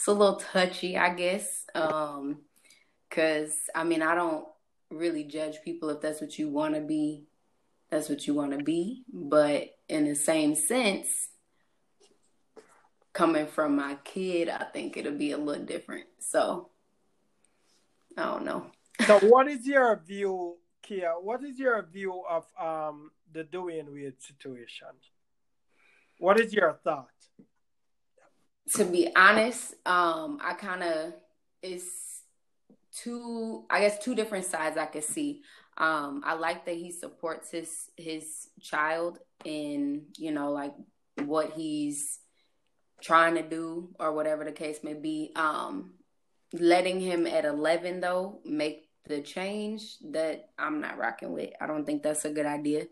Speaker 3: it's a little touchy, I guess, um, because I mean I don't really judge people if that's what you want to be, that's what you want to be, but in the same sense coming from my kid, I think it'll be a little different. So I don't know. *laughs*
Speaker 2: So, what is your view, Kia? What is your view of um the Dwayne Wade situation? What is your thought?
Speaker 3: To be honest, um, I kind of it's two, I guess, two different sides I could see. Um, I like that he supports his his child in you know like what he's trying to do or whatever the case may be. Um, letting him at 11 though make the change that I'm not rocking with. I don't think that's a good idea.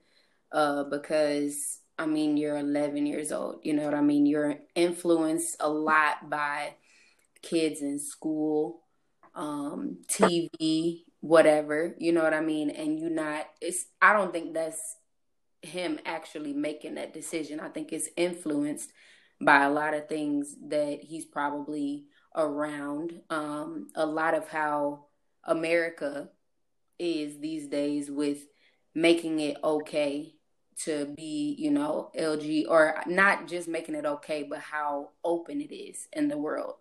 Speaker 3: Uh, because I mean, you're 11 years old. You know what I mean? You're influenced a lot by kids in school, um, TV, whatever. You know what I mean? And you're not. It's. I don't think that's him actually making that decision. I think it's influenced by a lot of things that he's probably around. Um, a lot of how America is these days with making it okay to be, you know, LG or not just making it okay, but how open it is in the world.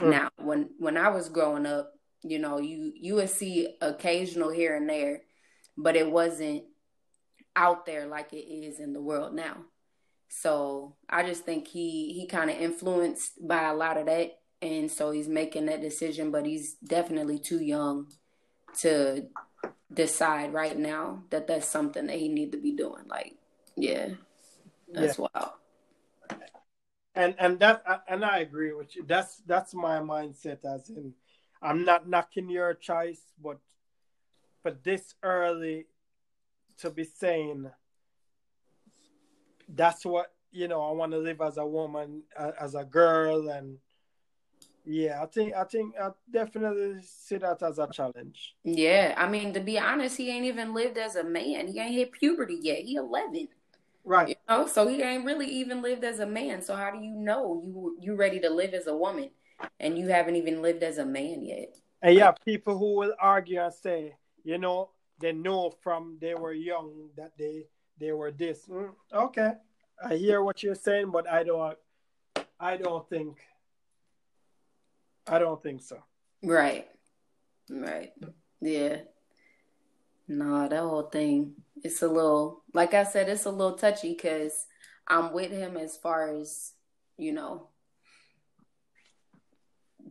Speaker 2: Mm.
Speaker 3: Now, when when I was growing up, you know, you you would see occasional here and there, but it wasn't out there like it is in the world now. So I just think he he kind of influenced by a lot of that, and so he's making that decision. But he's definitely too young to decide right now that that's something that he need to be doing. Like, yeah, that's wild.
Speaker 2: And and that and I agree with you. That's that's my mindset. As in, I'm not knocking your choice, but but this early to be saying that's what you know. I want to live as a woman, as a girl, and yeah, I think I think I definitely see that as a challenge.
Speaker 3: Yeah, I mean, to be honest, he ain't even lived as a man. He ain't hit puberty yet. He 11.
Speaker 2: Right.
Speaker 3: You know, so he ain't really even lived as a man. So how do you know you you ready to live as a woman, and you haven't even lived as a man yet?
Speaker 2: And yeah, people who will argue and say, you know, they know from they were young that they they were this. Mm, okay, I hear what you're saying, but I don't. I don't think. I don't think so.
Speaker 3: Right. Right. Yeah. No, that whole thing. It's a little, like I said, it's a little touchy because I'm with him as far as, you know,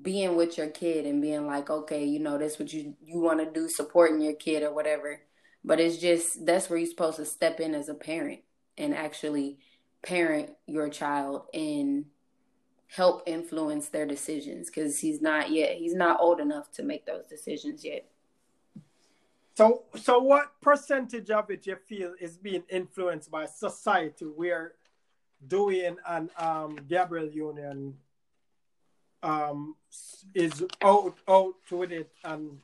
Speaker 3: being with your kid and being like, okay, you know, that's what you you want to do, supporting your kid or whatever. But it's just that's where you're supposed to step in as a parent and actually parent your child and help influence their decisions because he's not yet he's not old enough to make those decisions yet.
Speaker 2: So, so what percentage of it you feel is being influenced by society where Dwayne and um, Gabrielle Union um, is out out with it, and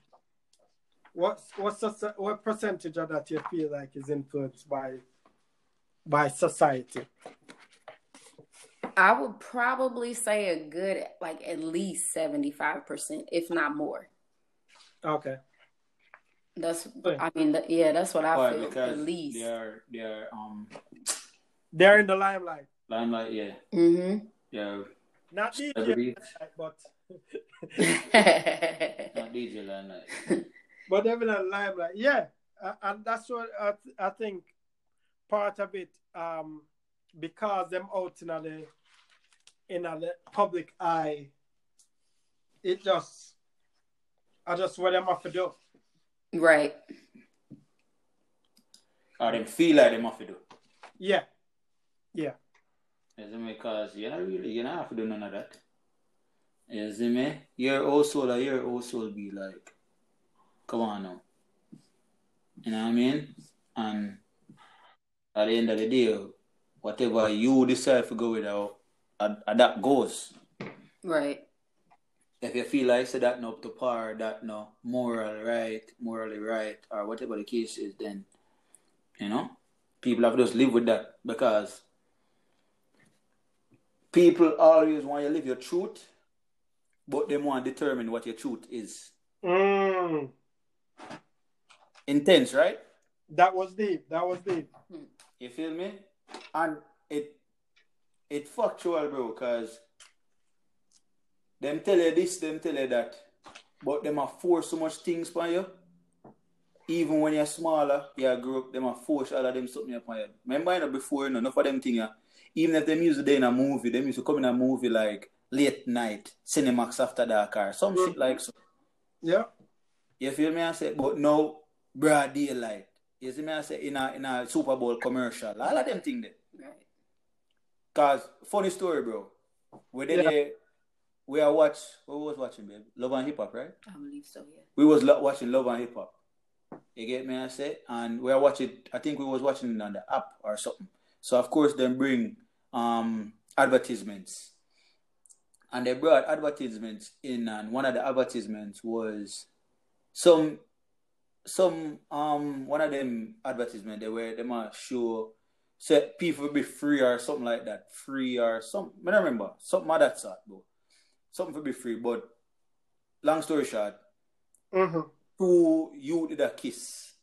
Speaker 2: what what's what percentage of that you feel like is influenced by by society?
Speaker 3: I would probably say a good like at least seventy five percent, if not more.
Speaker 2: Okay.
Speaker 3: That's I mean yeah, that's what I
Speaker 1: Why?
Speaker 3: feel
Speaker 1: Because
Speaker 3: at least.
Speaker 1: they're they're um
Speaker 2: They're in the limelight.
Speaker 1: limelight, yeah,
Speaker 3: Mm-hmm.
Speaker 1: yeah,
Speaker 2: Not DJ,
Speaker 1: Celebrities.
Speaker 2: but *laughs*
Speaker 1: not DJ Limelite.
Speaker 2: but they're in the limelight. Yeah, uh, and that's what I, th- I think part of it um because them out in the in the public eye. It just I just what them have to do.
Speaker 3: right.
Speaker 1: I Or them feel like them have to do.
Speaker 2: Yeah, yeah.
Speaker 1: You see me? Because you not really, you don't have to do none of that. You see me? Your old soul or your old soul be like, come on now. You know what I mean? And at the end of the day, whatever you decide to go with, uh, uh, that goes.
Speaker 3: Right.
Speaker 1: If you feel like say that no up to par, that no moral right, morally right, or whatever the case is, then you know, people have to just live with that because people always want you to live your truth, but they want to determine what your truth is.
Speaker 2: Mm,
Speaker 1: Intense, right?
Speaker 2: that was deep. That was deep.
Speaker 1: You feel me? And it it factual, bro, cause them tell you this, them tell you that, but them have force so much things upon you. Even when you're smaller, you grow up, them have force all of them something upon you. Remember, you know, before, you know, enough of them thing, yeah, even if them used to do in a movie, them used to come in a movie like late night, Cinemax after dark, or some shit like so.
Speaker 2: Yeah.
Speaker 1: You feel me? I say, but no broad daylight. You see me? I say in a in a Super Bowl commercial. All of them thing there. Cause funny story, bro. We did
Speaker 2: Yeah.
Speaker 1: a, we are watch. What we was watching, babe? Love and Hip Hop, right?
Speaker 3: I believe so, yeah.
Speaker 1: We was lo- watching Love and Hip Hop. You get me? I say, and we are watching. I think we was watching it on the app or something. So of course, them bring um advertisements, and they brought advertisements in, and one of the advertisements was some some um one of them advertisement they were they might show say people will be free or something like that. Free or some I don't remember. Something of that sort bro something will be free but long story short
Speaker 2: Mm-hmm.
Speaker 1: two you did a kiss.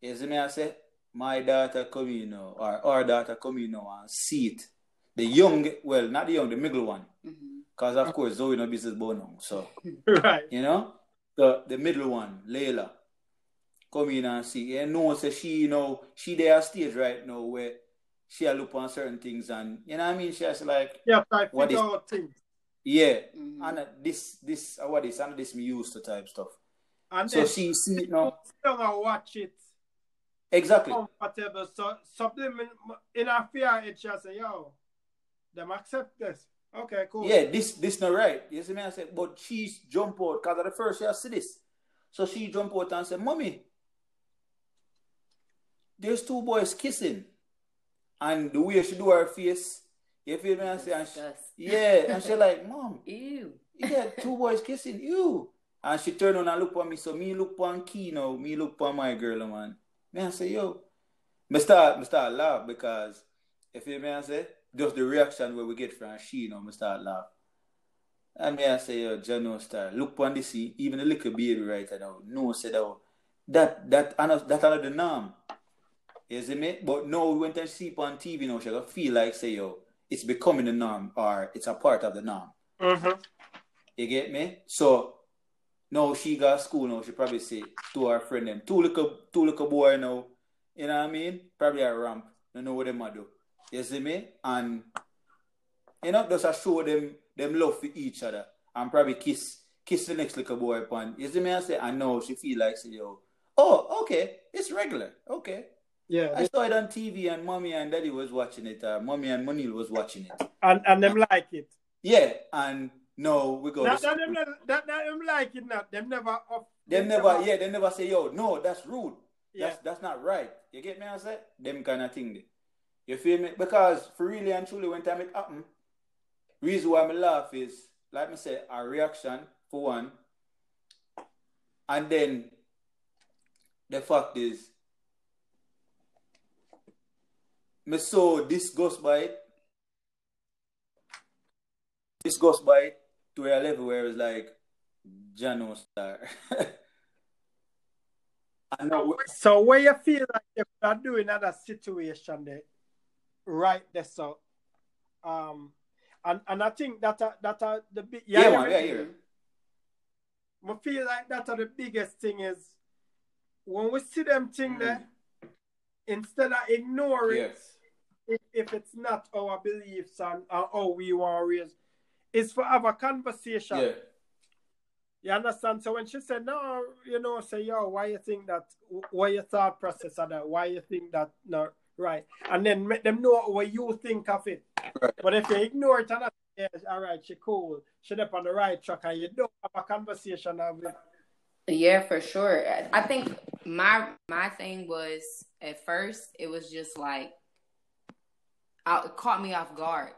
Speaker 1: You see me I say? My daughter come in now or our daughter come in now and see it. The young well not the young the middle one.
Speaker 3: Mm-hmm.
Speaker 1: because of course Zoe no business born now so. *laughs*
Speaker 2: Right.
Speaker 1: you know, the the middle one, Layla, come in and see. And know say she, you know, she there stage right now where she a look on certain things and you know what I mean. She has like,
Speaker 2: Yeah, I
Speaker 1: What is-
Speaker 2: things.
Speaker 1: yeah,
Speaker 3: Mhm.
Speaker 1: and uh, this this uh, what is and this me used to type stuff.
Speaker 2: And
Speaker 1: So
Speaker 2: then
Speaker 1: she see it now
Speaker 2: and watch it
Speaker 1: exactly.
Speaker 2: comfortable. So subliminal in a fear it just say, yo, them accept this. Okay, cool.
Speaker 1: Yeah, this this not right. You see me? I said, but she jump out because at the first she see this, so she jump out and say, "Mommy, there's two boys kissing," and the way she do her face, you feel me? I say, and she, yeah, and she like, *laughs* "Mom,
Speaker 3: Ew.
Speaker 1: yeah, two boys kissing you," and she turn on and look for me. So me look on key now, me look for my girl, man. Me I say, yo, me start, me start laugh because you feel me? I say, just the reaction where we get from she, you know, me start laugh. And me I say, yo, Jano star, look on this, even a little baby right now, no say that, that, that, that, that another norm. You see me? But now when they see it on TV now, she gonna feel like say, yo, it's becoming the norm or it's a part of the norm.
Speaker 2: Mm-hmm.
Speaker 1: You get me? So now she got school now, she probably say to her friend them, two little two little boy now, you know what I mean? Probably a ramp. Don't know what them do. You see me? And you know, just a show them them love for each other and probably kiss kiss the next little boy upon. You see me? I say, I know she feel like, say, yo, oh, okay, it's regular, okay.
Speaker 2: Yeah,
Speaker 1: I saw it on TV and mommy and daddy was watching it. Uh, mommy and Monil was watching it.
Speaker 2: and and them like it.
Speaker 1: Yeah, and no, we go.
Speaker 2: That,
Speaker 1: to
Speaker 2: that, them, that, that them like it not. Them never. Off,
Speaker 1: Them never, yeah, they never say, yo, no, that's rude.
Speaker 2: Yeah.
Speaker 1: That's that's not right. You get me? I said them kind of thing. There. You feel me? Because for really and truly, when time it happen, reason why I laugh is like me say a reaction for one, and then the fact is, me so this goes by it. This goes by it to a level where it's like Jano star. *laughs* I know.
Speaker 2: So where you feel like you are doing another situation there, right there, so um, and and I think that are, that are the big
Speaker 1: Yeah, yeah,
Speaker 2: me?
Speaker 1: yeah.
Speaker 2: I feel like that are the biggest thing is when we see them thing mm. there, instead of ignoring
Speaker 1: Yes.
Speaker 2: If, if it's not our beliefs and, and how we want to raise, it's for our conversation.
Speaker 1: Yeah.
Speaker 2: You understand? So when she said, no, you know, say, yo, why you think that, why your thought process of that, why you think that, no, right. And then make them know what you think of it.
Speaker 1: Right.
Speaker 2: But if you ignore it and not, yes, all right, she cool, she up on the right track and you don't have a conversation of it.
Speaker 3: Yeah, for sure. I- I think my my thing was at first it was just like It caught me off guard.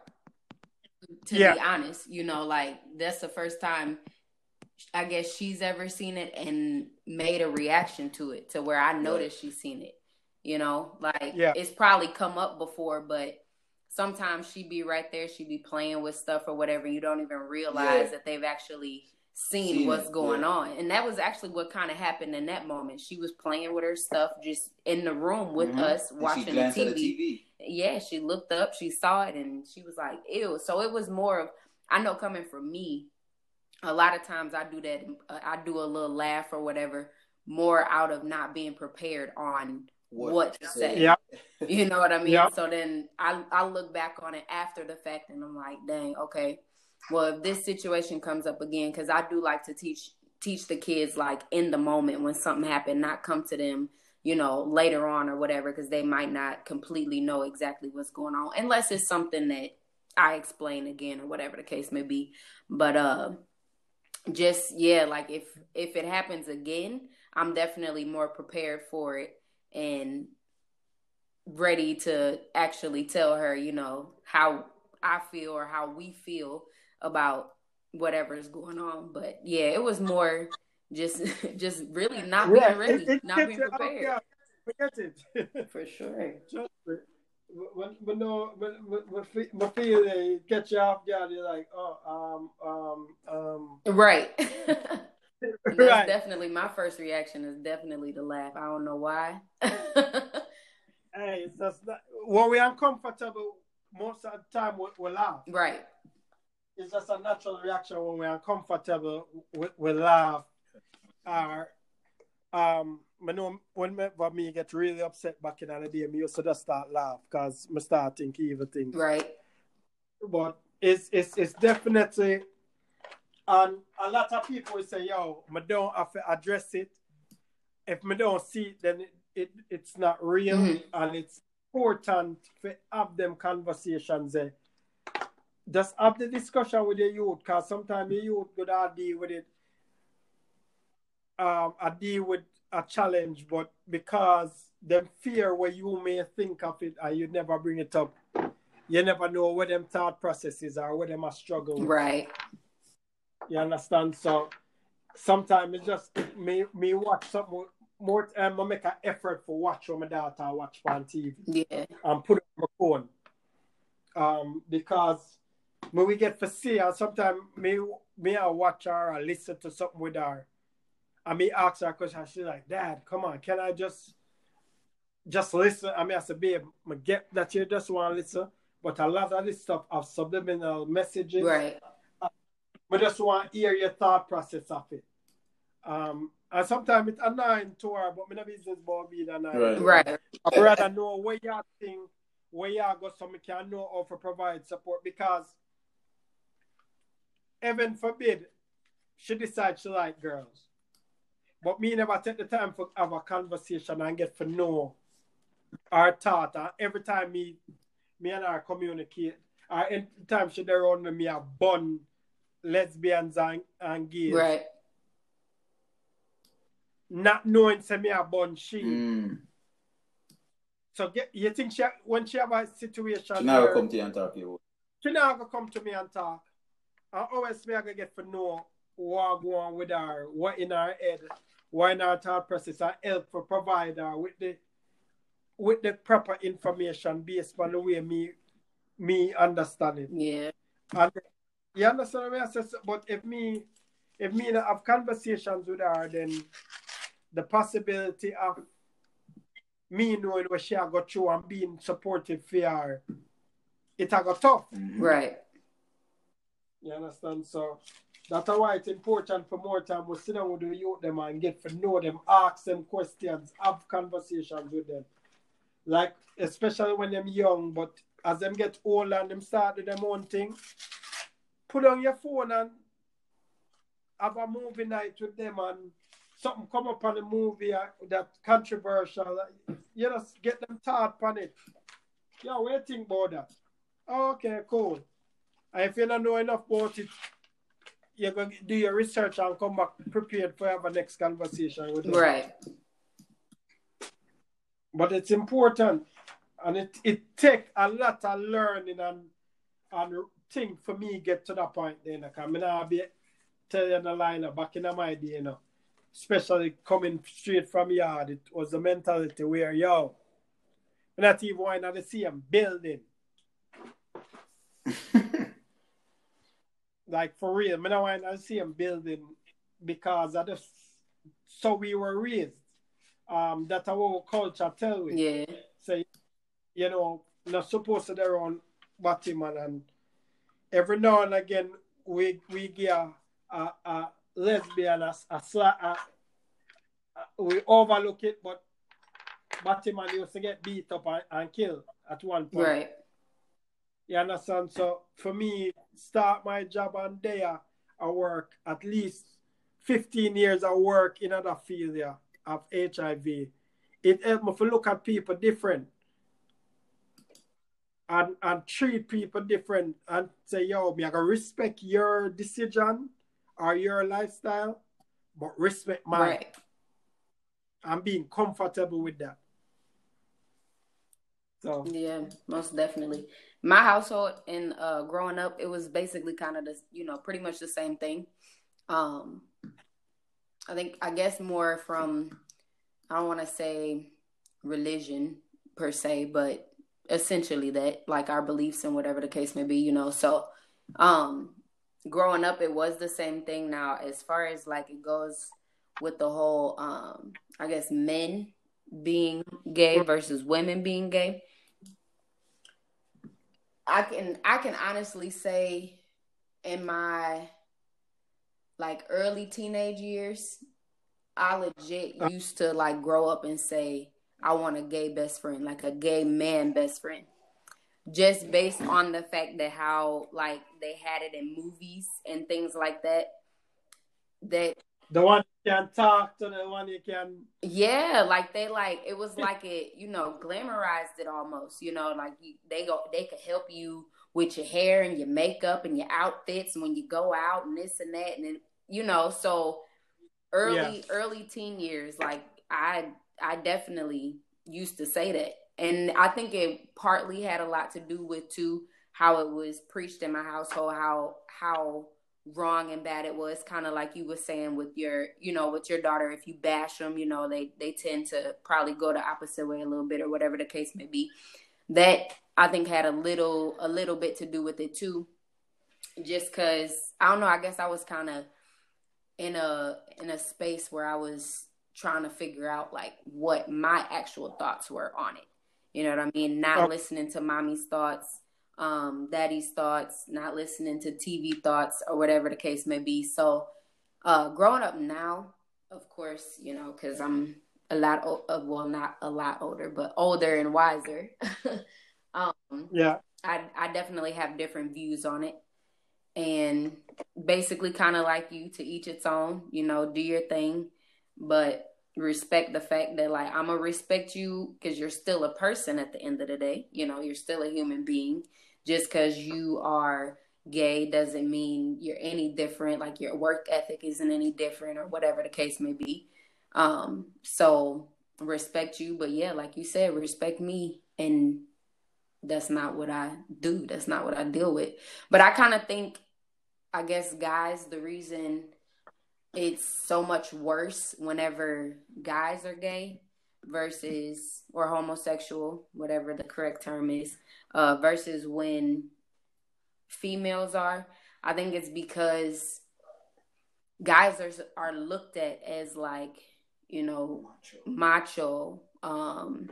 Speaker 3: To
Speaker 2: Yeah.
Speaker 3: be honest, you know, like that's the first time I guess she's ever seen it and made a reaction to it to where I noticed she's seen it. You know, like
Speaker 2: Yeah.
Speaker 3: it's probably come up before, but sometimes she'd be right there, she'd be playing with stuff or whatever. You don't even realize
Speaker 1: Yeah.
Speaker 3: that they've actually seen,
Speaker 1: Seen
Speaker 3: what's
Speaker 1: it,
Speaker 3: going
Speaker 1: yeah.
Speaker 3: on. And that was actually what kind of happened in that moment. She was playing with her stuff just in the room with
Speaker 1: Mhm.
Speaker 3: us watching
Speaker 1: she
Speaker 3: the TV.
Speaker 1: the TV.
Speaker 3: Yeah, she looked up, she saw it, and she was like, ew. So it was more of, I know coming from me, a lot of times I do that, uh, I do a little laugh or whatever, more out of not being prepared on what, to say.
Speaker 2: Yeah.
Speaker 3: You know what I mean?
Speaker 2: Yeah.
Speaker 3: So then I I look back on it after the fact and I'm like, dang, okay. Well, if this situation comes up again, because I do like to teach teach the kids like in the moment when something happened, not come to them, you know, later on or whatever, because they might not completely know exactly what's going on, unless it's something that I explain again or whatever the case may be. But uh just yeah, like if if it happens again, I'm definitely more prepared for it and ready to actually tell her, you know, how I feel or how we feel about whatever is going on. But yeah, it was more just *laughs* just really not being
Speaker 2: Yeah,
Speaker 3: ready,
Speaker 2: it- it
Speaker 3: not being prepared.
Speaker 2: Forget it.
Speaker 3: For sure.
Speaker 2: Trust me. When, when, no, when, when, when, fe- when feel they catch you off guard, you're like, oh, um, um, um.
Speaker 3: Right. *laughs* That's *laughs*
Speaker 2: right.
Speaker 3: definitely my first reaction is definitely to laugh. I don't know why.
Speaker 2: Hey, it's just not, when we're uncomfortable, most of the time we, we laugh.
Speaker 3: right.
Speaker 2: It's just a natural reaction when we're uncomfortable, we, we laugh. Or, um, I know when me, when me get really upset back in the day, me used to just start laugh because me start think evil things.
Speaker 3: Right.
Speaker 2: but it's it's it's definitely and a lot of people will say, yo, I don't have to address it. If I don't see it, then it, it it's not real
Speaker 3: Mhm.
Speaker 2: and it's important to have them conversations there. Just have the discussion with the youth because sometimes the youth could deal with it. Um, I deal with a challenge, but because them fear what you may think of it and you never bring it up, you never know what them thought processes are, what them are struggle. with.
Speaker 3: Right.
Speaker 2: You understand? So sometimes it's just me me watch something more time I make an effort for watch what my daughter watch on TV
Speaker 3: Yeah.
Speaker 2: and put it on my phone. Um because when we get for see and sometimes me me I watch her or listen to something with her. And me ask her because she's like, Dad, come on, can I just just listen? I mean I said, babe, I get that you just want to listen, but a lot of this stuff of subliminal messages.
Speaker 3: Right.
Speaker 2: But just want to hear your thought process of it. Um, and sometimes it's annoying to her, but my business about being annoying.
Speaker 1: Right.
Speaker 2: to her.
Speaker 3: Right.
Speaker 2: I'd rather know where you think, where you go, so I can know how to provide support because heaven forbid, she decides she like girls. But me never take the time for have a conversation and get to know our thought. And every time me me and her communicate, or any time she around me, a bun lesbians and, and gays.
Speaker 3: Right.
Speaker 2: Not knowing say me a bun she.
Speaker 1: Mm.
Speaker 2: So get, you think she when she have a situation
Speaker 1: She never come to you and talk to you.
Speaker 2: she gonna come to me and talk. And always me I gonna get to know what go on with her, what in her head, why in her thought process, and help for provide her with the with the proper information based on the way me me understand it.
Speaker 3: Yeah.
Speaker 2: And you understand what I say? But if me if me have conversations with her, then the possibility of me knowing what she got go through and being supportive for her, it a go tough.
Speaker 3: Right.
Speaker 2: You understand? So that's why it's important for more time we sit down with the youth them and get to know them, ask them questions, have conversations with them. Like especially when them young, but as them get older and them start do them own thing, put on your phone and have a movie night with them and something come up on the movie uh, that controversial. You just get them thought on it. Yeah, you think about that? Okay, cool. And if you don't know enough about it, you're going to do your research and come back prepared for our next conversation with them.
Speaker 3: Right.
Speaker 2: But it's important. And it, it take a lot of learning and and thing for me get to that point then. Because I mean, I'll be telling the line back in my day, you know. Especially coming straight from yard, it was the mentality where, yo, not even to see them building. *laughs* like for real, I don't want to see them building because I just so we were raised. Um, that's our culture tell we.
Speaker 3: Yeah.
Speaker 2: Say, you know, not supposed to their own Batman and every now and again we we get a, a, a lesbian a, a, a, a we overlook it, but Batman used to get beat up and, and killed at one point.
Speaker 3: Right.
Speaker 2: You understand? So for me, start my job on there, I work at least 15 years I work in other field yeah, of HIV. It helped me to look at people different and, and treat people different and say, yo, me I gotta respect your decision or your lifestyle, but respect mine.
Speaker 3: Right.
Speaker 2: I'm being comfortable with that. So
Speaker 3: Yeah, most definitely. My household and uh growing up, it was basically kind of the you know, pretty much the same thing. Um I think I guess more from I don't want to say religion per se, but essentially that like our beliefs and whatever the case may be, you know. So um growing up it was the same thing now as far as like it goes with the whole um I guess men being gay versus women being gay. I can I can honestly say in my like early teenage years, I legit used to like grow up and say I want a gay best friend, like a gay man best friend. Just based on the fact that how like they had it in movies and things like that. That
Speaker 2: the one you can talk to, the one you can
Speaker 3: yeah, like they like it was like it, you know, glamorized it almost. You know, like you, they go, they could help you with your hair and your makeup and your outfits and when you go out and this and that, and then you know, so early
Speaker 2: Yeah.
Speaker 3: early teen years, like I I definitely used to say that, and I think it partly had a lot to do with too how it was preached in my household, how how wrong and bad it was kind of like you were saying with your you know with your daughter if you bash them you know they they tend to probably go the opposite way a little bit or whatever the case may be. That i think had a little a little bit to do with it too just because i don't know i guess i was kind of in a in a space where i was trying to figure out like what my actual thoughts were on it. You know what i mean? Not
Speaker 2: Oh.
Speaker 3: listening to mommy's thoughts um, daddy's thoughts, not listening to TV thoughts, or whatever the case may be. So, uh, growing up now, of course, you know, because I'm a lot, o- uh, well, not a lot older, but older and wiser. *laughs* um,
Speaker 2: yeah
Speaker 3: I, I definitely have different views on it. and basically kind of like you to each its own, you know, do your thing, but respect the fact that like I'm gonna respect you because you're still a person at the end of the day. You know, you're still a human being. Just because you are gay doesn't mean you're any different. Like your work ethic isn't any different, or whatever the case may be. Um, so respect you, but yeah, like you said, respect me, and that's not what I do. That's not what I deal with. But I kind of think, I guess, guys, the reason it's so much worse whenever guys are gay versus or homosexual, whatever the correct term is, uh, versus when females are. I think it's because guys are are looked at as like you know macho. macho um,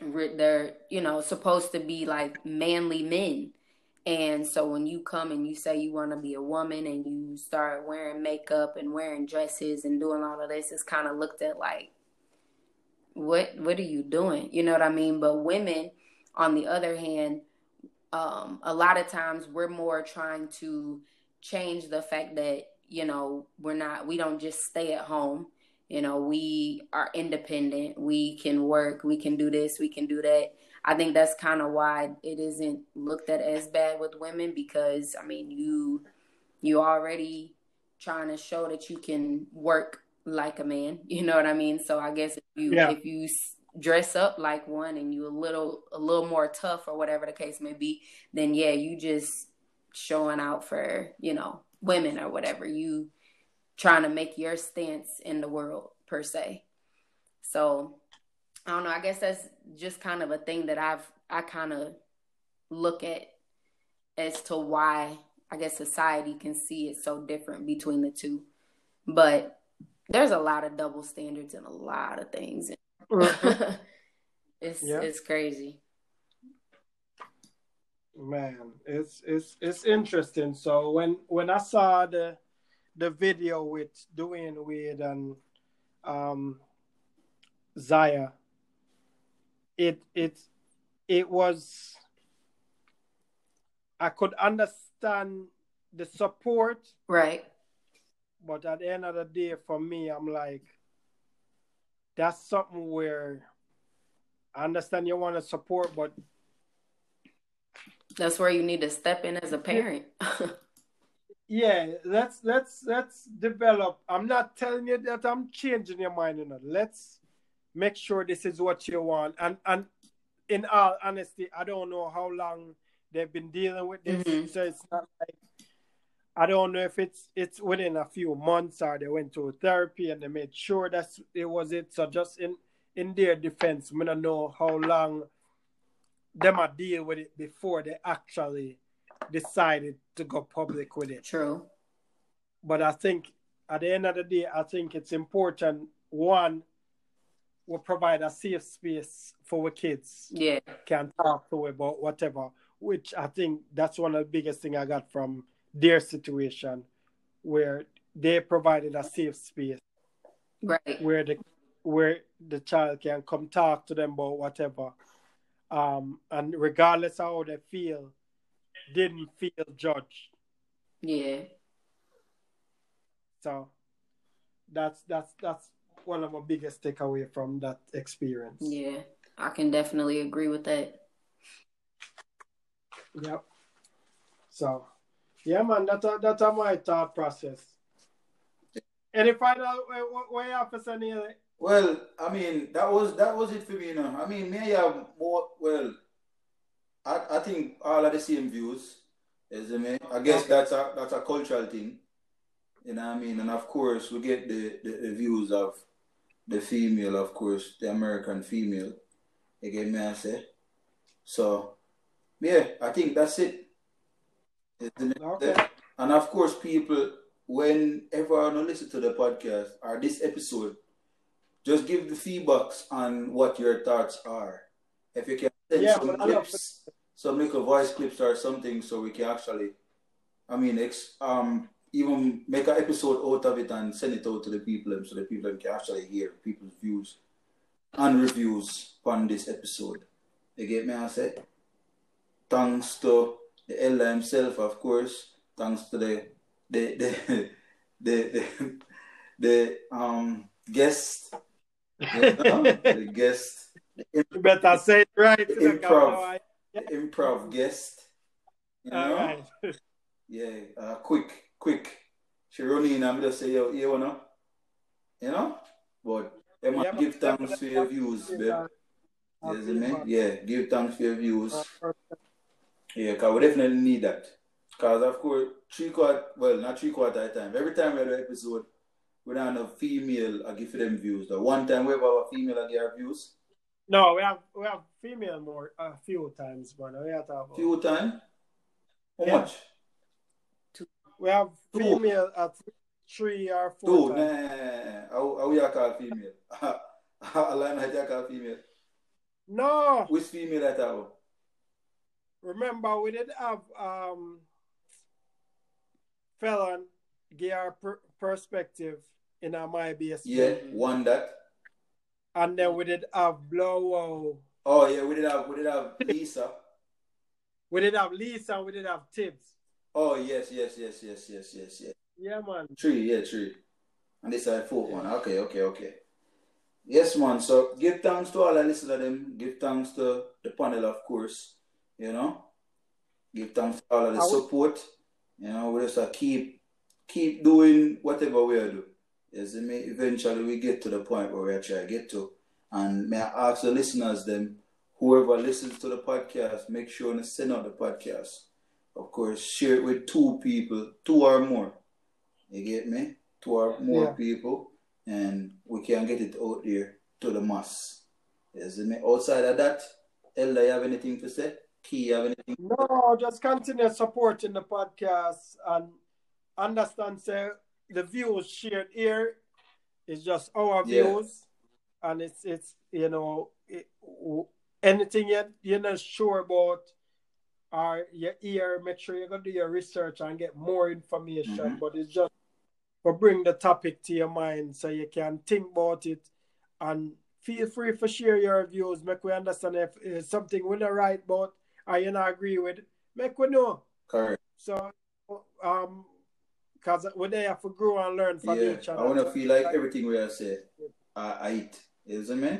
Speaker 3: they're you know supposed to be like manly men and so when you come and you say you want to be a woman and you start wearing makeup and wearing dresses and doing all of this, it's kind of looked at like, what what are you doing? You know what I mean? But women, on the other hand, um, a lot of times we're more trying to change the fact that you know we're not we don't just stay at home. You know, we are independent. We can work. We can do this. We can do that I think that's kind of why it isn't looked at as bad with women because I mean you you already trying to show that you can work like a man. *laughs* You know what I mean? So I guess if you yeah. if you dress up like one and you a little a little more tough or whatever the case may be, then yeah, you just showing out for you know women or whatever you trying to make your stance in the world per se. So I don't know. I guess that's just kind of a thing that I've I kind of look at as to why I guess society can see it so different between the two. But there's a lot of double standards and a lot of things. *laughs* it's yeah. it's crazy.
Speaker 2: Man, it's it's it's interesting. So when when I saw the the video with Dwayne Wade and um Zaya it it it was I could understand the support.
Speaker 3: Right.
Speaker 2: But at the end of the day, for me, I'm like, that's something where I understand you want to support, but
Speaker 3: that's where you need to step in as a parent. *laughs*
Speaker 2: yeah, let's let's let's develop. I'm not telling you that I'm changing your mind, you know. Let's make sure this is what you want. And and in all honesty, I don't know how long they've been dealing with this. Mm-hmm. So it's not like I don't know if it's it's within a few months or they went to therapy and they made sure that it was it. So just in in their defense, I don't know how long them a deal with it before they actually decided to go public with it.
Speaker 3: True.
Speaker 2: But I think at the end of the day, I think it's important one will provide a safe space for our kids.
Speaker 3: Yeah.
Speaker 2: Can talk to about whatever. Which I think that's one of the biggest thing I got from their situation where they provided a safe space.
Speaker 3: Right.
Speaker 2: Where the where the child can come talk to them about whatever. Um and regardless of how they feel, didn't feel judged.
Speaker 3: Yeah.
Speaker 2: So that's that's that's one of my biggest takeaway from that experience.
Speaker 3: Yeah, I can definitely agree with that.
Speaker 2: Yep. So, yeah, man, that's a, that's a my thought process. Any final way officer near
Speaker 1: Well, I mean, that was that was it for me, you know. I mean, me I have more. Well, I I think all of the same views. Is it me? I guess that's a that's a cultural thing. You know what I mean? And of course, we get the, the, the views of the female, of course, the American female. You get me, I say? So, yeah, I think that's it. Okay. And of course, people, whenever I listen to the podcast or this episode, just give the feedbacks on what your thoughts are. If you can send yeah, some clips, some little voice clips or something, so we can actually, I mean, ex, um, even make an episode out of it and send it out to the people so the people can actually hear people's views and reviews on this episode. You get me, I say? Thanks to the elder himself, of course, thanks to the the the *laughs* the the, the um guest, you know, the *laughs* guest, the
Speaker 2: You better say it right.
Speaker 1: The improv. the improv guest. You know?
Speaker 2: All right. *laughs*
Speaker 1: Yeah, uh, quick, quick. She run in and just say, yo, you wanna, you know? But Emma,
Speaker 2: Yeah,
Speaker 1: give thanks for your views, babe.
Speaker 2: Uh,
Speaker 1: You see me? Yeah, give thanks for your views.
Speaker 2: Uh,
Speaker 1: Yeah, because we definitely need that. Because, of course, three quarter, well, not three quarter of the time. Every time we have an episode, we don't have a female, I give them views. The one time we have our female, I give her views.
Speaker 2: No, we have we have female more a few times, man. We have to have,
Speaker 1: Few time. How
Speaker 2: Yeah.
Speaker 1: much?
Speaker 2: We have
Speaker 1: Two.
Speaker 2: female at three or
Speaker 1: Two.
Speaker 2: four
Speaker 1: Nah,
Speaker 2: times.
Speaker 1: how, how we are called female? I like how you call female.
Speaker 2: No,
Speaker 1: Which female that have?
Speaker 2: remember we did have um felon give our per- perspective in our my base
Speaker 1: Yeah, one that.
Speaker 2: and then we did have blowout.
Speaker 1: Oh yeah, we did have we did have Lisa.
Speaker 2: We did have Lisa, we did have Tibbs.
Speaker 1: Oh yes, yes, yes, yes, yes, yes, yes.
Speaker 2: Yeah, man.
Speaker 1: Three, yeah, three. And this is fourth one. Okay, okay, okay. Yes, man. So give thanks to all the listeners them. Give thanks to the panel, of course. You know. Give thanks to all of the support. You know, we just uh, keep keep doing whatever we are doing. Yes, may eventually we get to the point where we actually get to. And may I ask the listeners them, whoever listens to the podcast, make sure to send out the podcast. Of course, share it with two people, two or more. You get me? Two or more
Speaker 2: Yeah.
Speaker 1: people, and we can get it out there to the mass. You see me? Outside of that, Elda, you have anything to say? Key, you have anything?
Speaker 2: No, just continue supporting the podcast and understand say the views shared here is just our
Speaker 1: Yeah.
Speaker 2: views and it's it's you know it, anything you you're not sure about or you hear make sure you go do your research and get more information
Speaker 1: Mhm.
Speaker 2: but it's just for bring the topic to your mind so you can think about it and feel free to share your views make we understand if it's something we're not right about or you not agree with make we know
Speaker 1: Correct.
Speaker 2: so um because we're there for grow and learn from
Speaker 1: Yeah,
Speaker 2: each other
Speaker 1: I want to feel like everything we have said, I, I eat. See me?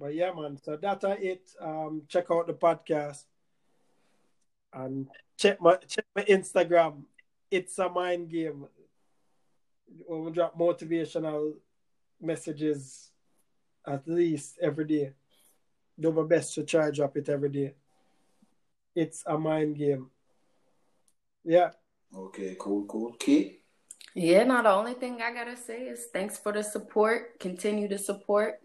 Speaker 2: But yeah, man. So that's it. Um, check out the podcast and check my check my Instagram. It's a mind game. We will drop motivational messages at least every day. Do my best to try to drop it every day. It's a mind game. Yeah.
Speaker 1: Okay, cool, cool. Key?
Speaker 3: Yeah, now the only thing I gotta say is thanks for the support. Continue to support.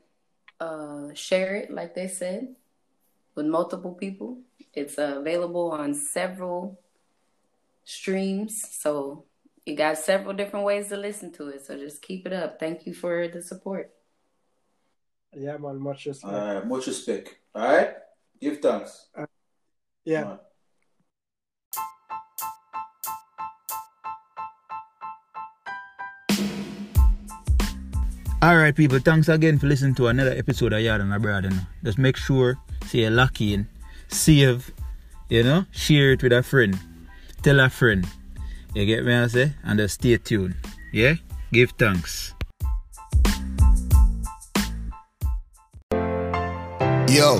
Speaker 3: Uh, share it, like they said, with multiple people. It's uh, available on several streams, so you got several different ways to listen to it. So just keep it up. Thank you for the support.
Speaker 2: Yeah, man. Much respect.
Speaker 1: All right, much respect. All right? Give thanks.
Speaker 2: yeah.
Speaker 4: Alright, people, thanks again for listening to another episode of Yaad and Abroad. you. Just make sure, say you're lucky in, save, you know, share it with a friend, tell a friend. You get me, I say? And just stay tuned. Yeah? Give thanks.
Speaker 5: Yo,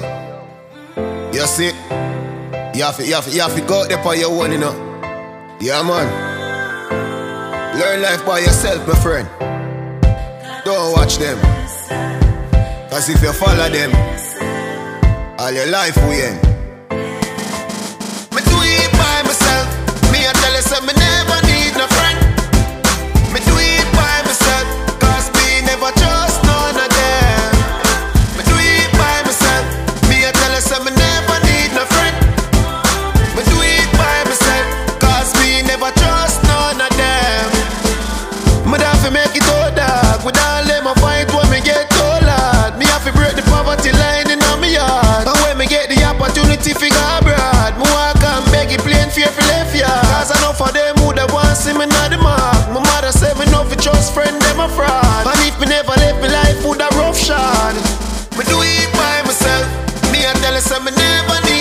Speaker 5: you see, you have to, you have to, you have to go out there for your own, you know. Yeah, man. Learn life by yourself, my friend. Don't watch them. Cause if you follow them, all your life will end. Me do it by myself. Me, I tell you, say see me not the mark. My mother say me no fi trust friend, them a fraud. And if me never live me life, would a rough shot. Me do it by myself. Me a tell her say me never